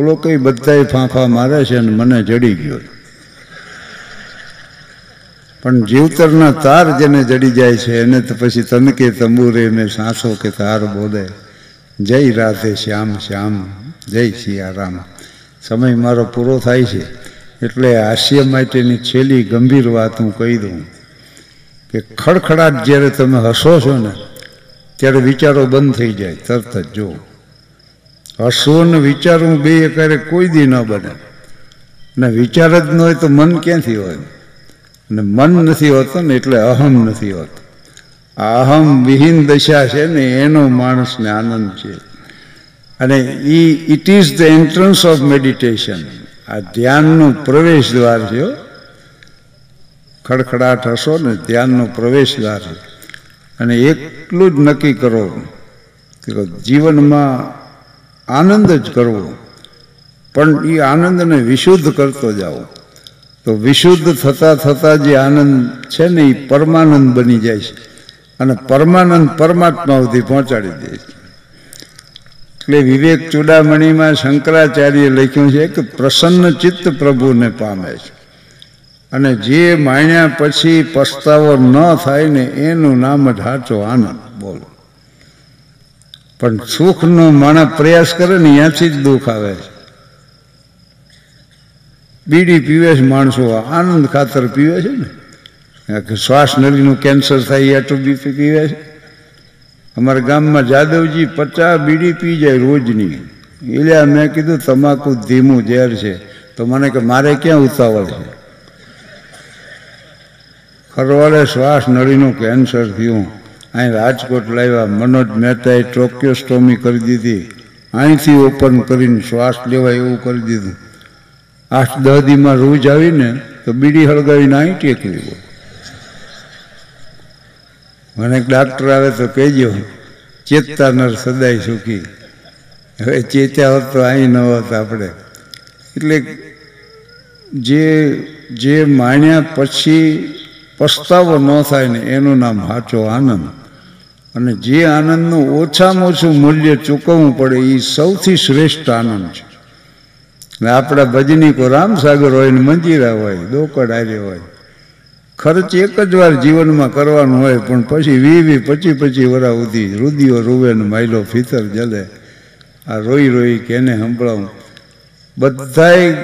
ઓલો કઈ બધાય ફાંફા મારે છે અને મને જડી ગયો. પણ જીવતરના તાર જેને જડી જાય છે, એને તો પછી તનકે તંબુરે મેં સાસો કે તાર બોલે. જય રાધે શ્યામ શ્યામ, જય સિયારામ. સમય મારો પૂરો થાય છે. એટલે હાસ્ય માટેની છેલ્લી ગંભીર વાત હું કહી દઉં. કે ખડખડાટ જ્યારે તમે હસો છો ને, ત્યારે વિચારો બંધ થઈ જાય, તરત જ જો હસવું ને વિચારવું બે એકારે કોઈ દી ન બને. ને વિચાર જ ન હોય તો મન ક્યાંથી હોય? અને મન નથી હોતું ને એટલે અહમ નથી હોતો. આ અહમ વિહીન દશા છે ને, એનો માણસને આનંદ છે. અને એ it is the entrance of meditation આ ધ્યાનનું પ્રવેશ દ્વાર છે. ખડખડાટ હશો ને ધ્યાનનો પ્રવેશ દ્વાર અને એટલું જ નક્કી કરો કે જીવનમાં આનંદ જ કરવો. પણ એ આનંદને વિશુદ્ધ કરતો જાઓ. તો વિશુદ્ધ થતાં થતા જે આનંદ છે ને એ પરમાનંદ બની જાય છે. અને પરમાનંદ પરમાત્મા સુધી પહોંચાડી દે છે. એટલે વિવેક ચૂડામણીમાં શંકરાચાર્ય લખ્યું છે કે પ્રસન્ન ચિત્ત પ્રભુને પામે છે. અને જે માણ્યા પછી પસ્તાવો ન થાય ને એનું નામ જ સાચો આનંદ, બોલો. પણ સુખનો માણસ પ્રયાસ કરે ને ત્યાંથી જ દુઃખ આવે છે. બીડી પીવે છે માણસો, આનંદ ખાતર પીવે છે ને. શ્વાસ નળીનું કેન્સર થાય એટલું બીપી પીવે છે. અમારા ગામમાં જાદવજી પચાસ બીડી પી જાય રોજની. એટલે મેં કીધું, તમાકુ ધીમું ઝેર છે. તો મને કે, મારે ક્યાં ઉતાવળ છે? ખરવાડે શ્વાસ નળીનું કેન્સર થયું. અહીં રાજકોટ લાવ્યા મનોજ મહેતાએ ટ્રોક્યોસ્ટોમી કરી દીધી. અહીંથી ઓપન કરીને શ્વાસ લેવાય એવું કરી દીધું. આઠ દહદીમાં રોજ આવીને તો બીડી હળગાવીને અહીં ટેકવી મને ડાક્ટર આવે તો કહેજો, ચેતતા નર સદાય સુખી. હવે ચેત્યા હોત તો અહીં ન હોત આપણે. એટલે જે જે માણ્યા પછી પસ્તાવો ન થાય ને એનું નામ સાચો આનંદ. અને જે આનંદનું ઓછામાં ઓછું મૂલ્ય ચૂકવવું પડે એ સૌથી શ્રેષ્ઠ આનંદ છે. ને આપણા ભજનીકો રામસાગર હોય ને મંજીરા હોય, દોકડ આર્ય હોય. ખર્ચ એક જ વાર જીવનમાં કરવાનું હોય, પણ પછી વી વી, પચી પચી વરા સુધી રુદિયો રૂવે ને માઇલો ફિતર જલે. આ રોઈ રોઈ કેને સંભળાવું. બધાય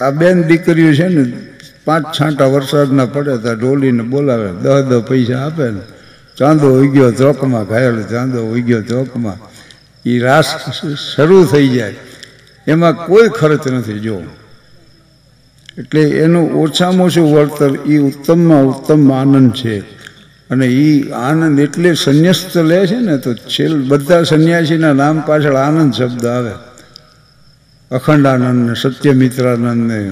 આ બેન દીકરીઓ છે ને પાંચ છાંટા વરસાદના પડે તો ડોલીને બોલાવે. દહ દહ પૈસા આપે ને. ચાંદો ઉગ્યો ગયો ચોકમાં, ઘાયલ ચાંદો ઉગ્યો ગયો ચોકમાં. એ રાસ શરૂ થઈ જાય. એમાં કોઈ ખર્ચ નથી, જો. એટલે એનું ઓછામાં ઓછું વળતર એ ઉત્તમમાં ઉત્તમ આનંદ છે. અને એ આનંદ એટલે સંન્યસ્ત લે છે ને, તો છેલ્ બધા સંન્યાસીના નામ પાછળ આનંદ શબ્દ આવે. અખંડાનંદ ને સત્યમિત્રાનંદ ને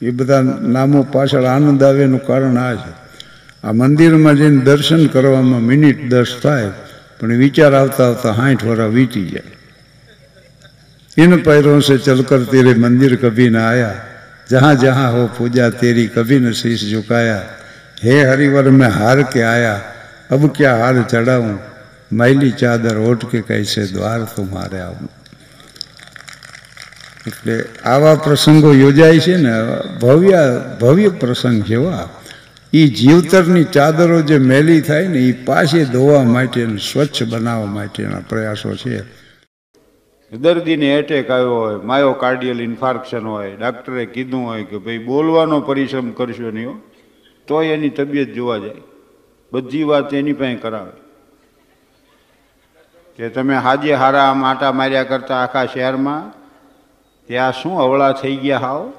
એ બધા નામો પાછળ આનંદ આવે એનું કારણ આ છે આ મંદિરમાં જઈને દર્શન કરવામાં મિનિટ દસ થાય પણ વિચાર આવતા આવતા સાઠ વર્ષ વીતી જાય इन पैरों से चलकर तेरे मंदिर कभी न आया जहाँ जहाँ हो पूजा तेरी कभी न शीश झुकाया हे हरिवर में हार के आया अब क्या हार चढ़ाऊं मैली चादर ओढ़ के कैसे द्वार तुम्हारे आऊं એટલે આવા પ્રસંગો યોજાય છે ને, ભવ્ય ભવ્ય પ્રસંગ છે વા એ જીવતરની ચાદરો જે મેલી થાય ને એ પાછી ધોવા માટે સ્વચ્છ બનાવવા માટેના પ્રયાસો છે. દર્દીને એટેક આવ્યો હોય માયોકાર્ડિયલ ઇન્ફાર્ક્શન હોય, ડાક્ટરે કીધું હોય કે ભાઈ બોલવાનો પરિશ્રમ કરશો નહીં તોય એની તબિયત જોવા જાય. બધી વાત એની પાસે કરાવે. કે તમે હાજે હારા આમ આટા માર્યા કરતા આખા શહેરમાં ત્યાં શું અવળા થઈ ગયા હાવ?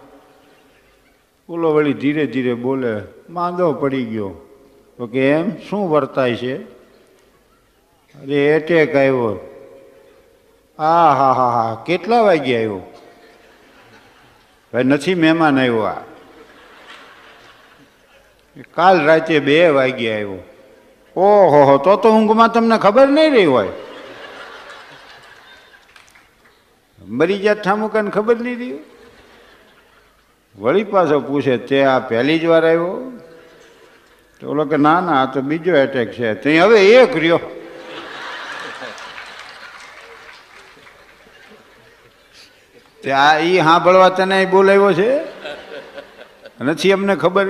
બોલો વળી ધીરે ધીરે બોલે, માંદો પડી ગયો. તો કે, એમ? શું વર્તાય છે? અરે એટેક આવ્યો. આ, હા હા હા. કેટલા વાગે આવ્યો? ભાઈ નથી મહેમાન આવ્યો આ. કાલ રાતે બે વાગે આવ્યો. ઓહો તો તો ઊંઘમાં તમને ખબર નહીં રહી હોય. મરી જાત ઠામુકાને ખબર નહીં રહી વળી પાછો પૂછે, તે આ પહેલી જ વાર આવ્યો? તો ઓલો કે, ના ના, આ તો બીજો એટેક છે. તે હવે એક રહ્યો. તે આ ઈ સાંભળવા તને બોલાવ્યો છે? નથી અમને ખબર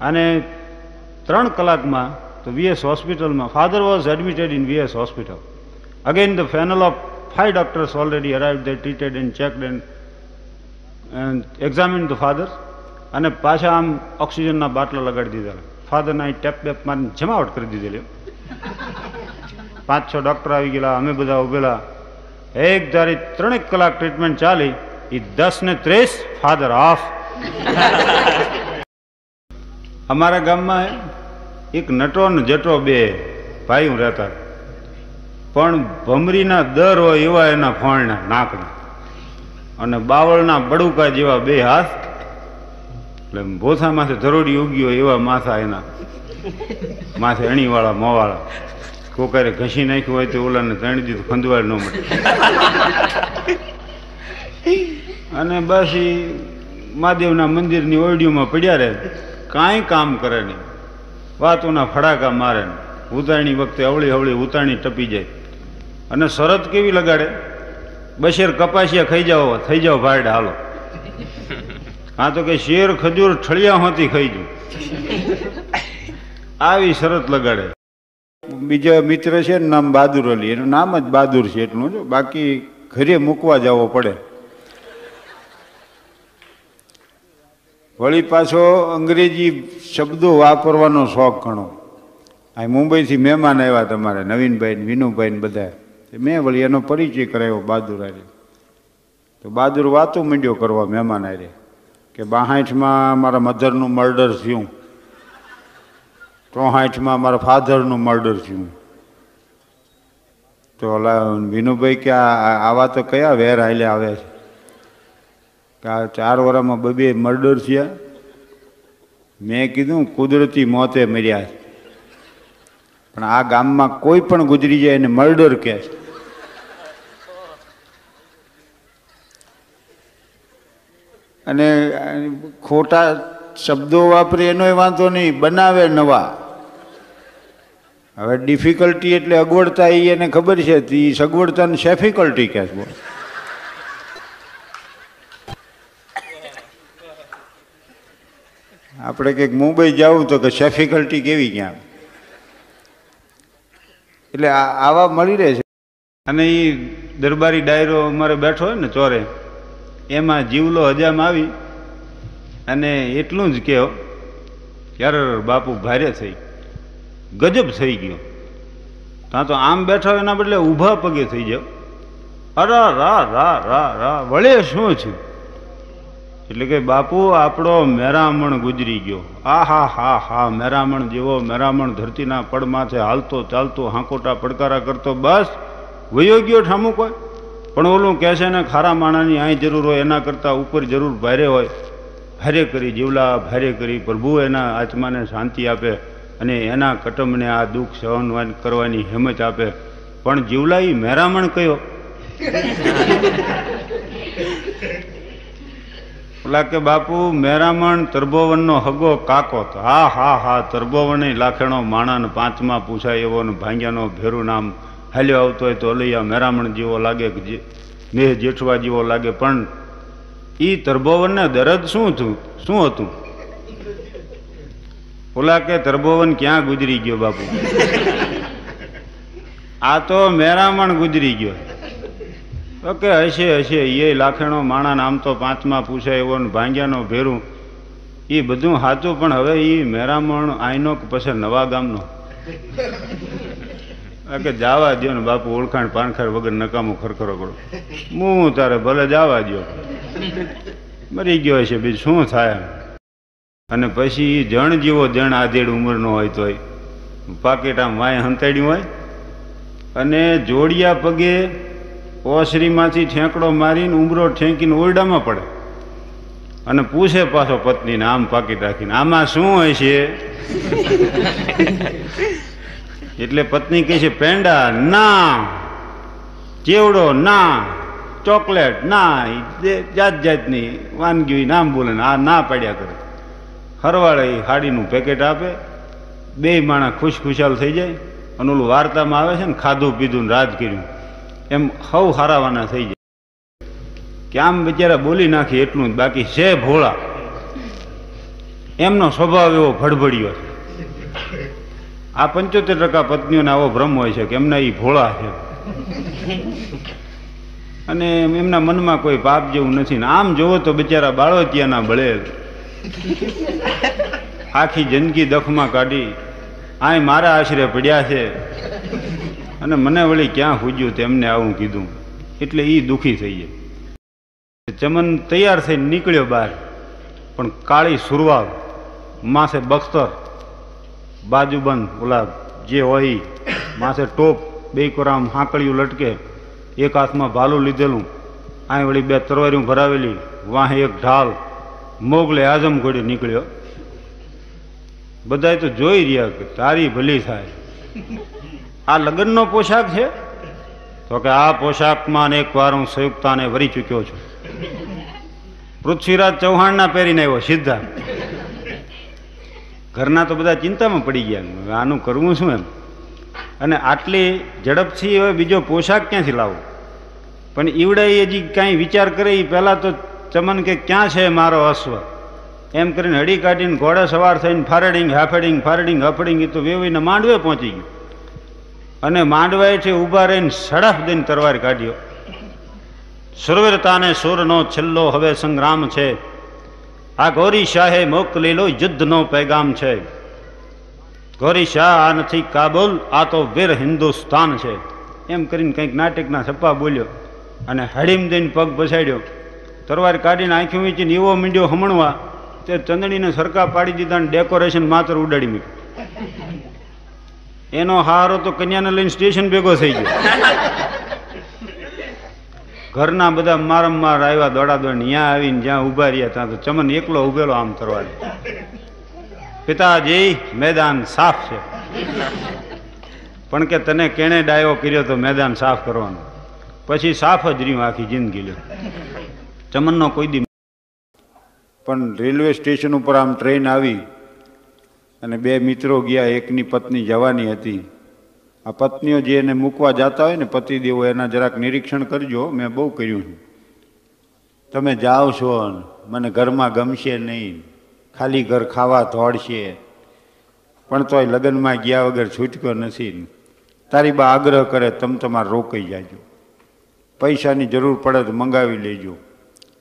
અને ત્રણ કલાકમાં તો વીએસ હોસ્પિટલમાં, father was admitted in VS hospital. Again the panel of five doctors already arrive they treated and checked and and examined the father. અને પાછા આમ ઓક્સિજનના બાટલા લગાડી દીધા. ફાધરના અહીં ટેપ બેપ મારીને જમાવટ કરી દીધેલી. પાંચ છ ડૉક્ટર આવી ગયેલા. અમે બધા ઉભેલા. એક ધારી ત્રણેક કલાક ટ્રીટમેન્ટ ચાલી. એ દસ ને ત્રીસ ફાધર ઓફ અમારા ગામમાં એક નટો ને જટો બે ભાઈ હું રહેતા પણ ભમરીના દર હોય એવા એના ફણના નાકના. અને બાવળના બડુકા જેવા બે હાથ, એટલે ભોસા માથે ધરોડી ઉગી હોય એવા માથા એના. માથે અણીવાળા મોવાળા. કોકારે ઘસી નાખ્યું હોય તો ઓલાને ત્રણ દીધું, ખંદવાળ ન મળે. અને બસ એ મહાદેવના મંદિરની ઓરડીઓમાં પડ્યા રહે. કાંઈ કામ કરે નહીં. વાતોના ફડાકા મારે ને ઉતારણી વખતે અવળી અવળી ઉતારણી ટપી જાય. અને શરત કેવી લગાડે? બશેર કપાસિયા ખાઈ જાઓ, થઈ જાઓ ભાડ, હાલો. હા તો કે શેર, ખજૂર, ઠળિયા હોતી ખાઈ જુ આવી શરત લગાડે. બીજો મિત્ર છે નામ બહાદુર અલી. એનું નામ જ બહાદુર છે એટલું જો. બાકી ઘરે મૂકવા જવો પડે. વળી પાછો અંગ્રેજી શબ્દો વાપરવાનો શોખ ઘણો. આ મુંબઈથી મહેમાન આવ્યા તમારે, નવીનભાઈ વિનુભાઈ બધા મેં વળી એનો પરિચય કરાવ્યો બહાદુર આરે તો બહાદુર વાતો માંડ્યો કરવા મહેમાન આરે કે બાહાઠમાં મારા મધરનું મર્ડર થયું. ચોહાઠમાં મારા ફાધરનું મર્ડર થયું. તો ઓલા વિનુભાઈ કે આવા તો કયા વેર હાલે આવે છે? કે આ ચાર વર્ષમાં બબે મર્ડર થયા. મેં કીધું કુદરતી મોતે મર્યા પણ આ ગામમાં કોઈ પણ ગુજરી જાય એને મર્ડર કહે છે. અને ખોટા શબ્દો વાપરે એનોય વાંધો નહીં, બનાવે નવા. હવે ડિફિકલ્ટી એટલે અગવડતા એ એને ખબર છે, તો સગવડતાને સેફિકલ્ટી કહે છે આપણે કંઈક મુંબઈ જવું તો કે સેફિકલ્ટી કેવી ક્યાં? એટલે આવા મળી રહે છે. અને એ દરબારી ડાયરો અમારે બેઠો હોય ને ચોરે એમાં જીવલો હજામ આવી અને એટલું જ કહો ક્યારે બાપુ ભારે થઈ, ગજબ થઈ ગયો. ત્યાં તો આમ બેઠા એના બદલે ઊભા પગે થઈ જાઓ. અરા, રા રા રા રા, વળે શું છે? એટલે કે, બાપુ, આપણો મેરામણ ગુજરી ગયો. આ હા હા હા મેરામણ જેવો મેરામણ ધરતીના પડમાંથી માથે હાલતો ચાલતો હાંકોટા પડકારા કરતો બસ, વયો ગયો ઠામુક હોય પણ ઓલું કહે છે ને, ખારા માણાની અહીં જરૂર હોય, એના કરતાં ઉપર જરૂર ભારે હોય. ભારે કરી જીવલા, ભારે કરી પ્રભુ એના આત્માને શાંતિ આપે અને એના કટમને આ દુઃખ સહન કરવાની હિંમત આપે. પણ જીવલા એ મેરામણ કયો ઓલા કે, બાપુ, મેરામણ તરબોવનનો હગો કાકો હા હા હા તરબોવન લાખેણો માણાને પાંચમાં પૂછાય એવો ને ભાંગ્યાનો ભેરું નામ હાલ્યો આવતો હોય તો અલૈયા મેરામણ જેવો લાગે જે મેહ જેઠવા જેવો લાગે, પણ એ તરબોવનને દરદ શું હતું શું હતું? ઓલા કે તરબોવન ક્યાં ગુજરી ગયો બાપુ? આ તો મેરામણ ગુજરી ગયો. ઓકે હશે હશે એ લાખેણો માણા આમ તો પાંચમાં પૂછે એવો ભાંગ્યાનો ભેરું. એ બધું સાચું, પણ હવે એ મેરામણ આઈનો પછી નવા ગામનો. કે જવા દ્યો ને બાપુ ઓળખાણ પાનખર વગર નકામું ખરખરો કરો. હું તારે ભલે જવા દ્યો. મરી ગયો હશે બીજું શું થાય અને પછી જણ જેવો જણ આધેડ ઉંમરનો હોય તોય. પાકીટ આમ વાય હંતાડ્યું હોય. અને જોડિયા પગે ઓસરીમાંથી ઠેંકડો મારીને ઉમરો ઠેંકીને ઓરડામાં પડે. અને પૂછે પાછો પત્નીને, આમ પાકીટ રાખીને, આમાં શું હોય છે? એટલે પત્ની કહે છે પેંડા ના, ચેવડો ના, ચોકલેટ ના જાત જાતની વાનગી નામ બોલે આ ના પાડ્યા કરે. હરવાળે હાડીનું પેકેટ આપે, બે માણસ ખુશ ખુશાલ થઈ જાય અને ઓલું વાર્તામાં આવે છે ને, ખાધું પીધું રાજ કર્યું. એમ હવ હારાવાના થઈ જાય. કે આમ બિચારા બોલી નાખી એટલું જ, બાકી છે ભોળા. એમનો સ્વભાવ એવો ભડભડ્યો છે. આ પંચોતેર ટકા પત્નીઓને આવો ભ્રમ હોય છે કે એમના એ ભોળા છે. અને એમના મનમાં કોઈ પાપ જેવું નથી. ને આમ જોવો તો બિચારા બાળોતિયાના બળે આખી જિંદગી દખમાં કાઢી આય મારા આશરે પડ્યા છે. અને મને વળી ક્યાં હુજ્યું તેમને આવું કીધું. એટલે એ દુઃખી થઈ જાય ચમન તૈયાર થઈને નીકળ્યો બહાર. પણ કાળી સુરવાળ માસે બખ્તર બાજુબંધ ઓલા જે હોય, માથે ટોપ, બે કોરામ હાંકળિયું લટકે, એક હાથમાં ભાલું લીધેલું, આય વળી બે તરવારીઓ ભરાવેલી, વાહે એક ઢાલ, મોગલે આઝમ ઘોડે નીકળ્યો. બધાય તો જોઈ રહ્યા કે તારી ભલી થાય. આ લગ્નનો પોશાક છે? તો કે આ પોશાકમાં એક વાર હું સંયુક્તાને વરી ચૂક્યો છું. પૃથ્વીરાજ ચૌહાણના પહેરીને આવ્યો, સીધા. ઘરના તો બધા ચિંતામાં પડી ગયા આનું કરવું શું એમ? અને આટલી ઝડપથી હવે બીજો પોશાક ક્યાંથી લાવો? પણ ઈવડે હજી કાંઈ વિચાર કરે એ પહેલાં તો ચમન કે ક્યાં છે મારો અશ્વ એમ કરીને હડી કાઢીને ઘોડે સવાર થઈને ફારડિંગ હાફડિંગ ફારડિંગ હફડિંગ એ તો વેવીને માંડવે પહોંચી ગયું. અને માંડવાએથી ઊભા રહીને સડફ દઈને તરવાર કાઢ્યો. સુરવીરતાને સુરનો છેલ્લો હવે સંગ્રામ છે. આ ગૌરી શાહે મોકલેલો યુદ્ધનો પેગામ છે. ગૌરી શાહ આ નથી કાબુલ, આ તો વીર હિન્દુસ્તાન છે. એમ કરીને કંઈક નાટકના છપ્પા બોલ્યો અને હળીમ દઈને પગ પછાડ્યો. તરવાર કાઢીને આંખી વીંચીને એવો મીંડ્યો હમણવા, તે ચંદડીને સરકા પાડી દીધા અને ડેકોરેશન માત્ર ઉડાડી મૂક્યું. એનો હારો તો કન્યાને લઈને સ્ટેશન ભેગો થઈ ગયો. ઘરના બધા મારમાર આવ્યા દોડા દોડ ત્યાં આવીને જ્યાં ઊભા રહ્યા ત્યાં તો ચમન એકલો ઉભેલો આમ તરવા પિતાજી, મેદાન સાફ છે. પણ કે તને કેણે ડાયો કર્યો તો મેદાન સાફ કરવાનું? પછી સાફ જ રહ્યું આખી જિંદગી લ્યો. ચમનનો કોઈ દી પણ રેલવે સ્ટેશન ઉપર આમ ટ્રેન આવી અને બે મિત્રો ગયા, એકની પત્ની જવાની હતી. આ પત્નીઓ જે એને મૂકવા જતા હોય ને પતિદેવો એના જરાક નિરીક્ષણ કરજો. મેં બહુ કર્યું. તમે જાઓ છો મને ઘરમાં ગમશે નહીં. ખાલી ઘર ખાવા ધોડશે પણ તોય લગ્નમાં ગયા વગર છૂટક્યો નથી તારી બા આગ્રહ કરે તમ તમારે રોકાઈ જાજો. પૈસાની જરૂર પડે તો મંગાવી લેજો.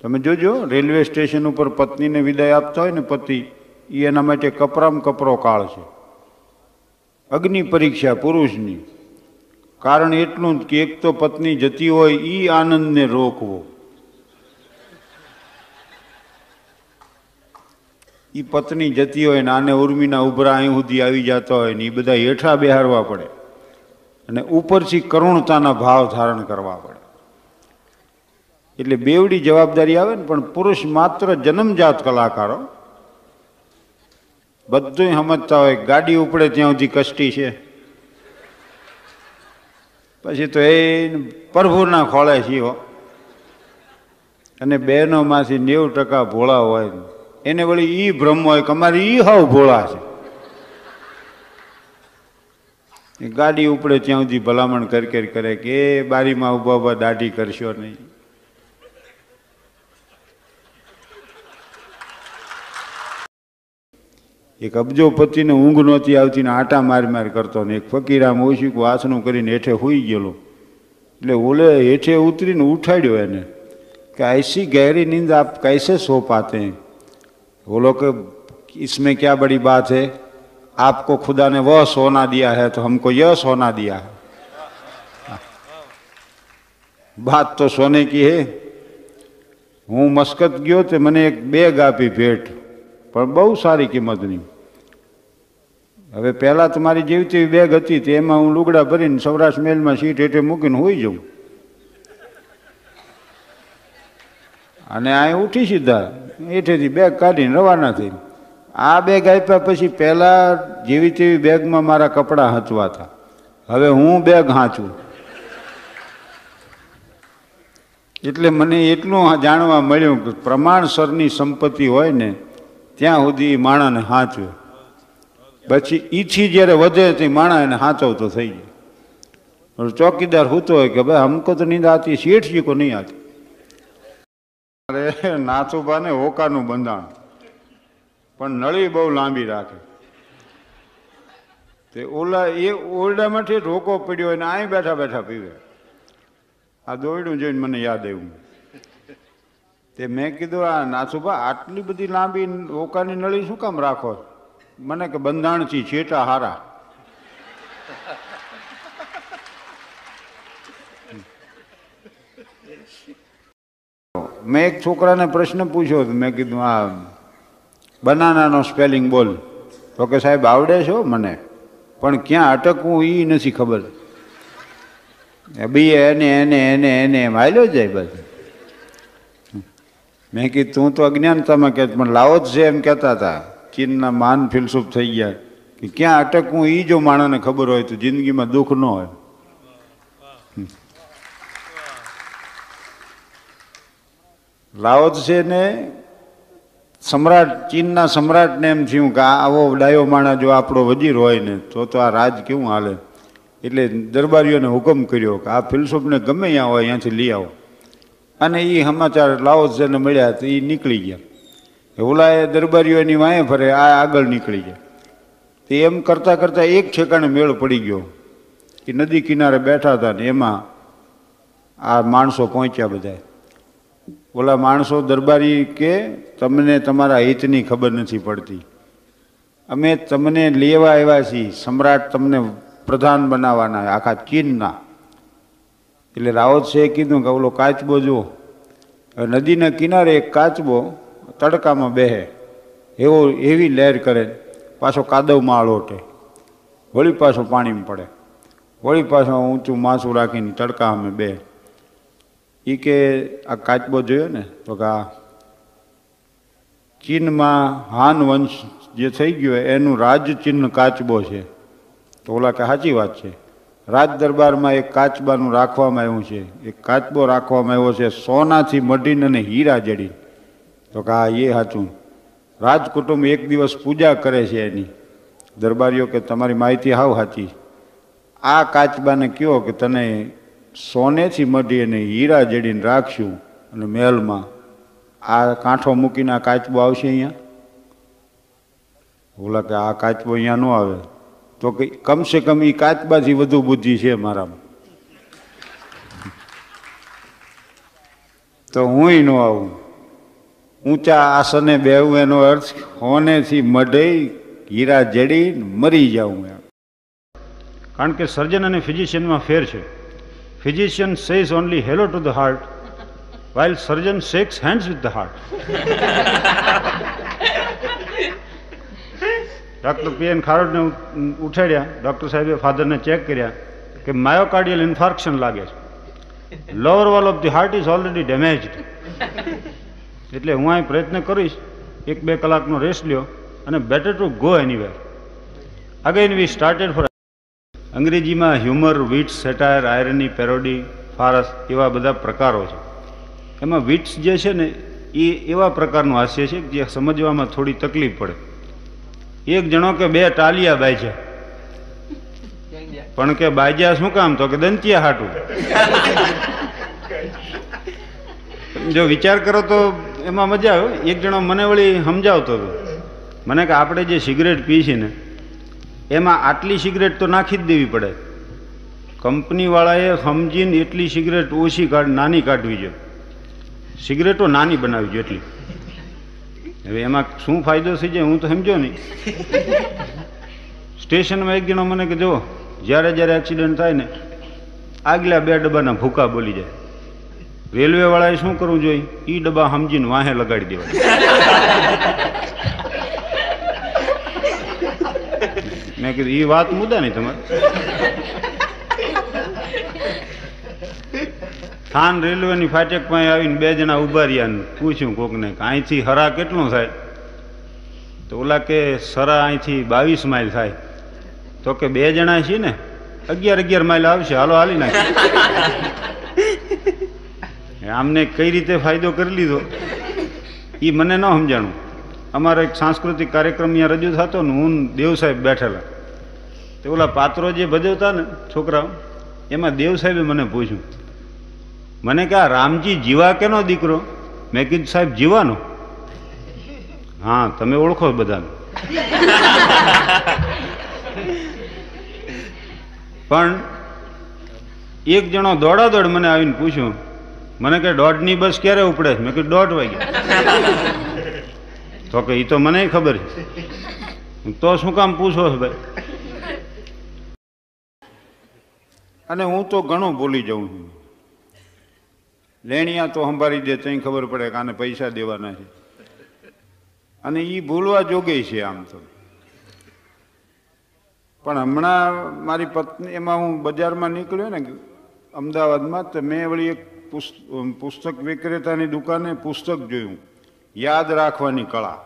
તમે જોજો, રેલવે સ્ટેશન ઉપર પત્નીને વિદાય આપતા હોય ને પતિ એ એના માટે કપરામ કપરો કાળ છે. અગ્નિ પરીક્ષા પુરુષની. કારણ એટલું જ કે એક તો પત્ની જતી હોય એ આનંદને રોકવો. એ પત્ની જતી હોય ને આને ઉર્મિના ઉભરા અહીં સુધી આવી જતા હોય ને એ બધા હેઠા બેહારવા પડે. અને ઉપરથી કરુણતાના ભાવ ધારણ કરવા પડે. એટલે બેવડી જવાબદારી આવે ને, પણ પુરુષ માત્ર જન્મજાત કલાકારો બધું સમજતા હોય ગાડી ઉપડે ત્યાં સુધી કષ્ટી છે. પછી તો એ પ્રભુના ખોળે છીએ અને બહેનોમાંથી નેવું ટકા ભોળા હોય. એને વળી ઈ ભ્રમ હોય કે અમારી ઈ હાવ ભોળા છે. ગાડી ઉપડે ત્યાં સુધી ભલામણ કરી કરી કરે કે એ બારીમાં ઊભા ઊભા દાઢી કરશો નહીં. એક અબજોપતિને ઊંઘ નહોતી આવતી ને આટા માર માર કરતો ને એક ફકીરામ ઓશીકું આસનું કરીને હેઠે હોઈ ગયેલો એટલે ઓલે હેઠે ઉતરીને ઉઠાડ્યો એને कि ऐसी गहरी नींद आप कैसे सो पाते हैं बोलो कि इसमें क्या बड़ी बात है आपको खुदा ने वह सोना दिया है तो हमको यह सोना दिया है बात तो सोने की है હું મસ્કત ગયો તે મને એક બેગ આપી ભેટ પણ બહુ સારી કિંમતની હવે પહેલાં તો જેવી તેવી બેગ હતી તેમાં હું લુગડા ભરીને સૌરાષ્ટ્ર મેલમાં સીટ હેઠે મૂકીને હોઈ જાઉં. અને અહીં ઉઠી સીધા હેઠેથી બેગ કાઢીને રવાના થઈ. આ બેગ આપ્યા પછી પહેલાં જેવી તેવી બેગમાં મારા કપડાં હચવાતા. હવે હું બેગ હાંચું. એટલે મને એટલું જાણવા મળ્યું કે પ્રમાણસરની સંપત્તિ હોય ને, ત્યાં સુધી માણસને હાંચવે પછી ઈચ્છી જ્યારે વધે તે માણા એને હાચવતો થઈ જાય ચોકીદાર હોતો હોય કે ભાઈ હમકો તો નીંદ આતી શેઠજી કો નહીં આતી અરે નાથુભાને હોકાનું બંધાણ. પણ નળી બહુ લાંબી રાખે. તે ઓલા, એ ઓરડામાંથી રોકો પડ્યો હોય ને આય બેઠા બેઠા પીવે. આ દોયડું જોઈને મને યાદ આવ્યું. તે મેં કીધું, આ નાસુભા આટલી બધી લાંબી હોકાની નળી શું કામ રાખો છો? મને કે બંધાણથી છેટા હારા. મેં એક છોકરાને પ્રશ્ન પૂછ્યો હતો મેં કીધું, આ બનાનાનો સ્પેલિંગ બોલ. તો કે, સાહેબ, આવડે છો મને, પણ ક્યાં અટકવું એ નથી ખબર. બી એને એને એને એને, એમ હાલ્યો જાય બધું. મેં કીધું, તું તો અજ્ઞાનતામાં કહે પણ લાવો જ છે એમ કહેતા હતા. ચીનના માન ફિલસુફ થઈ ગયા. કે ક્યાં અટકવું એ જો માણસને ખબર હોય તો જિંદગીમાં દુઃખ ન હોય. લાઓત છે ને સમ્રાટ, ચીનના સમ્રાટને એમ થયું કે આવો ડાયો માણા જો આપણો વજીર હોય ને, તો તો આ રાજ કેવું હાલે? એટલે દરબારીઓને હુકમ કર્યો કે આ ફિલસુફને ગમે ત્યાં હોય અહીંયાથી લઈ આવો. અને એ સમાચાર લાઓત્સેને મળ્યા તો એ નીકળી ગયા. ઓલા એ દરબારીઓ એની વાંહે ફરે, આ આગળ નીકળી જાય તે એમ કરતાં કરતાં એક ઠેકાણે મેળ પડી ગયો. એ નદી કિનારે બેઠા હતા ને એમાં આ માણસો પહોંચ્યા બધા ઓલા માણસો દરબારી કે, તમને તમારા હિતની ખબર નથી પડતી. અમે તમને લેવા આવ્યા છીએ. સમ્રાટ તમને પ્રધાન બનાવવાના આખા ચીનના. એટલે રાવત કીધું કે, ઓલો કાચબો જુઓ. નદીના કિનારે એક કાચબો તડકામાં બેહે. એવો, એવી લહેર કરે. પાછો કાદવમાં આળોટે. વળી પાછો પાણીમાં પડે. વળી પાછો ઊંચું માસું રાખીને તડકા અમે બે એ કે આ કાચબો જોયો ને, તો કે આ ચીનમાં હાન વંશ જે થઈ ગયો એનું રાજચિહ્ન કાચબો છે. તો ઓલા કે સાચી વાત છે. રાજ દરબારમાં એક કાચબાનું રાખવામાં આવ્યું છે. એક કાચબો રાખવામાં આવ્યો છે સોનાથી મઢીને અને હીરા જડી. તો કે હા એ સાચું રાજકુટુંબ એક દિવસ પૂજા કરે છે એની. દરબારીઓ કે તમારી માહિતી હાવ સાચી આ કાચબાને કહો કે તને સોનેથી મઢી અને હીરા જડીને રાખશું અને મહેલમાં. આ કાંઠો મૂકીને આ કાચબો આવશે અહીંયા? ઓલા કે આ કાચબો અહીંયા ન આવે. તો કે કમસે કમ એ કાચબાથી વધુ બુદ્ધિ છે મારામાં. તો હુંય ન આવું. ઊંચા આસને બેહું એનો અર્થ, હોનેથી મઢઈ હીરા જડી મરી જાઉં એમ. કારણ કે સર્જન અને ફિઝિશિયનમાં ફેર છે. Physician says only hello to the heart while surgeon shakes hands with the heart. Doctor P N ખારોડને ઉઠાડ્યા. ડૉક્ટર સાહેબે ફાધરને ચેક કર્યા કે માયોકાર્ડિયલ ઇન્ફાર્ક્શન લાગે છે. Lower wall of the heart is already damaged એટલે હું અહીં પ્રયત્ન કરીશ, એક બે કલાકનો રેસ્ટ લ્યો અને better to go anywhere again we started for અંગ્રેજીમાં humour wits satire irony parody farce એવા બધા પ્રકારો છે. એમાં વિટ્સ જે છે ને, એ એવા પ્રકારનું હાસ્ય છે જે સમજવામાં થોડી તકલીફ પડે. એક જણો કે બે ટાલિયા બાજ્યા. પણ કે બાજ્યા શું કામ? તો કે દંતિયા હાટું. જો વિચાર કરો તો એમાં મજા આવે એક જણો મને વળી સમજાવતો હતો. મને કે આપણે જે સિગરેટ પી છીએ ને, એમાં આટલી સિગરેટ તો નાખી જ દેવી પડે. કંપનીવાળાએ સમજીને એટલી સિગરેટ ઓછી કાઢ, નાની કાઢવી જોઈએ. સિગરેટો નાની બનાવી જોઈએ એટલી. હવે એમાં શું ફાયદો થઈ જાય હું તો સમજો નહીં. સ્ટેશનમાં એક જણો મને કે જો જ્યારે જ્યારે એક્સિડન્ટ થાય ને, આગલા બે ડબ્બાના ભૂકા બોલી જાય. રેલવે વાળાએ શું કરવું જોઈએ? એ ડબ્બા સમજીને વાહે લગાડી દેવા મેં કીધું એ વાત મુદ્દા નહીં તમારે. થાન રેલવેની ફાટક પાસે આવીને બે જણા ઊભા રહ્યા પૂછ્યું કોકને કે અહીંથી હરા કેટલું થાય? તો ઓલા કે, સરા અહીંથી બાવીસ માઇલ થાય. તો કે, બે જણા છીએ ને? અગિયાર અગિયાર માઇલ આવશે. હાલો, હાલી નાખી આમને કઈ રીતે ફાયદો કરી લીધો એ મને ન સમજાણું. અમારો એક સાંસ્કૃતિક કાર્યક્રમ અહીંયા રજૂ થતો ને હું દેવ સાહેબ બેઠેલા. તો ઓલા પાત્રો જે ભજવતા ને છોકરાઓ, એમાં દેવ સાહેબે મને પૂછ્યું, મને કે આ રામજી જીવા કેનો દીકરો? મેં કીધું, સાહેબ, જીવાનો. હા, તમે ઓળખો બધાને. પણ એક જણો દોડાદોડ મને આવીને પૂછ્યું મને કે દોઢની બસ ક્યારે ઉપડે મેં કીધું દોઢ વાગ્યા. તો કે એ તો મને ખબર છે. તો શું કામ પૂછો છો ભાઈ? અને હું તો ઘણું ભૂલી જાઉં છું. લેણિયા તો સંભાળી દે ત્યાં ખબર પડે કે આને પૈસા દેવાના છે. અને એ ભૂલવા જોગે છે આમ તો. પણ હમણાં મારી પત્ની એમાં હું બજારમાં નીકળ્યો ને અમદાવાદમાં તો મેં વળી એક પુસ્તક વિક્રેતાની દુકાને પુસ્તક જોયું. યાદ રાખવાની કળા.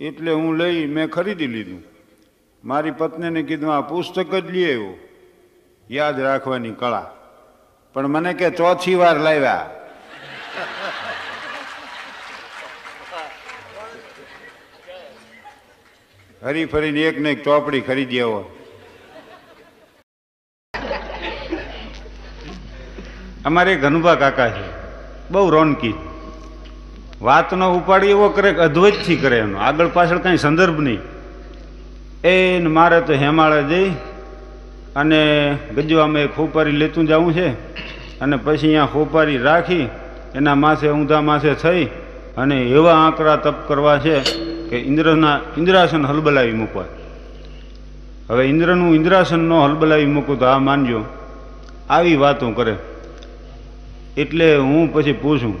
એટલે હું લઈ મેં ખરીદી લીધું. મારી પત્નીને કીધું, આ પુસ્તક જ લઈ આવ્યો. યાદ રાખવાની કળા. પણ મને કે, ચોથી વાર લાવ્યા. હરી ફરીને એક ને એક ચોપડી ખરીદી આવો અમારે ઘનુભા કાકા છે. બહુ રોનકી. વાતનો ઉપાડ એવો કરે કે અદ્વૈતથી કરે એનો. આગળ પાછળ કાંઈ સંદર્ભ નહીં. એ મારે તો હેમાળે જઈ અને ગજવામાં એક હોપારી લેતું જવું છે અને પછી અહીંયા હોપારી રાખી એના માથે ઊંધા માથે થઈ અને એવા આંકડા તપ કરવા છે કે ઇન્દ્રના ઇન્દ્રાસન હલબલાવી મૂકવા. હવે ઇન્દ્રનું ઇન્દ્રાસન ન હલબલાવી મૂકું તો આ માનજો. આવી વાતો કરે. એટલે હું પછી પૂછું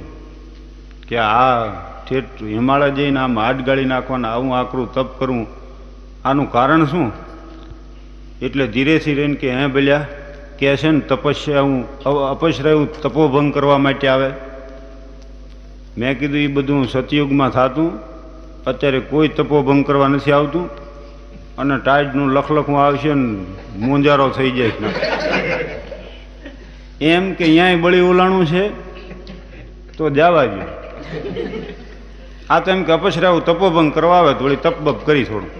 કે આ ઠેઠ હિમાલય જઈને આમ હાથ ગાળી નાખવાના આવું આકરું તપ કરવું આનું કારણ શું? એટલે ધીરેથી રહીને કે, હે ભલ્યા કે છે ને તપસ્યા હું અપશ્રય તપોભંગ કરવા માટે આવે? મેં કીધું એ બધું સતયુગમાં થતું, અત્યારે કોઈ તપોભંગ કરવા નથી આવતું અને ટાઈડનું લખલખું આવશે ને મુંજારો થઈ જાય. એમ કે અહીંયા બળી ઓલાણું છે, તો જવા ગયું આ તો એમ કે અપશરાવું તપોભંગ કરવા આવે તો વળી તપબપ કરી થોડું.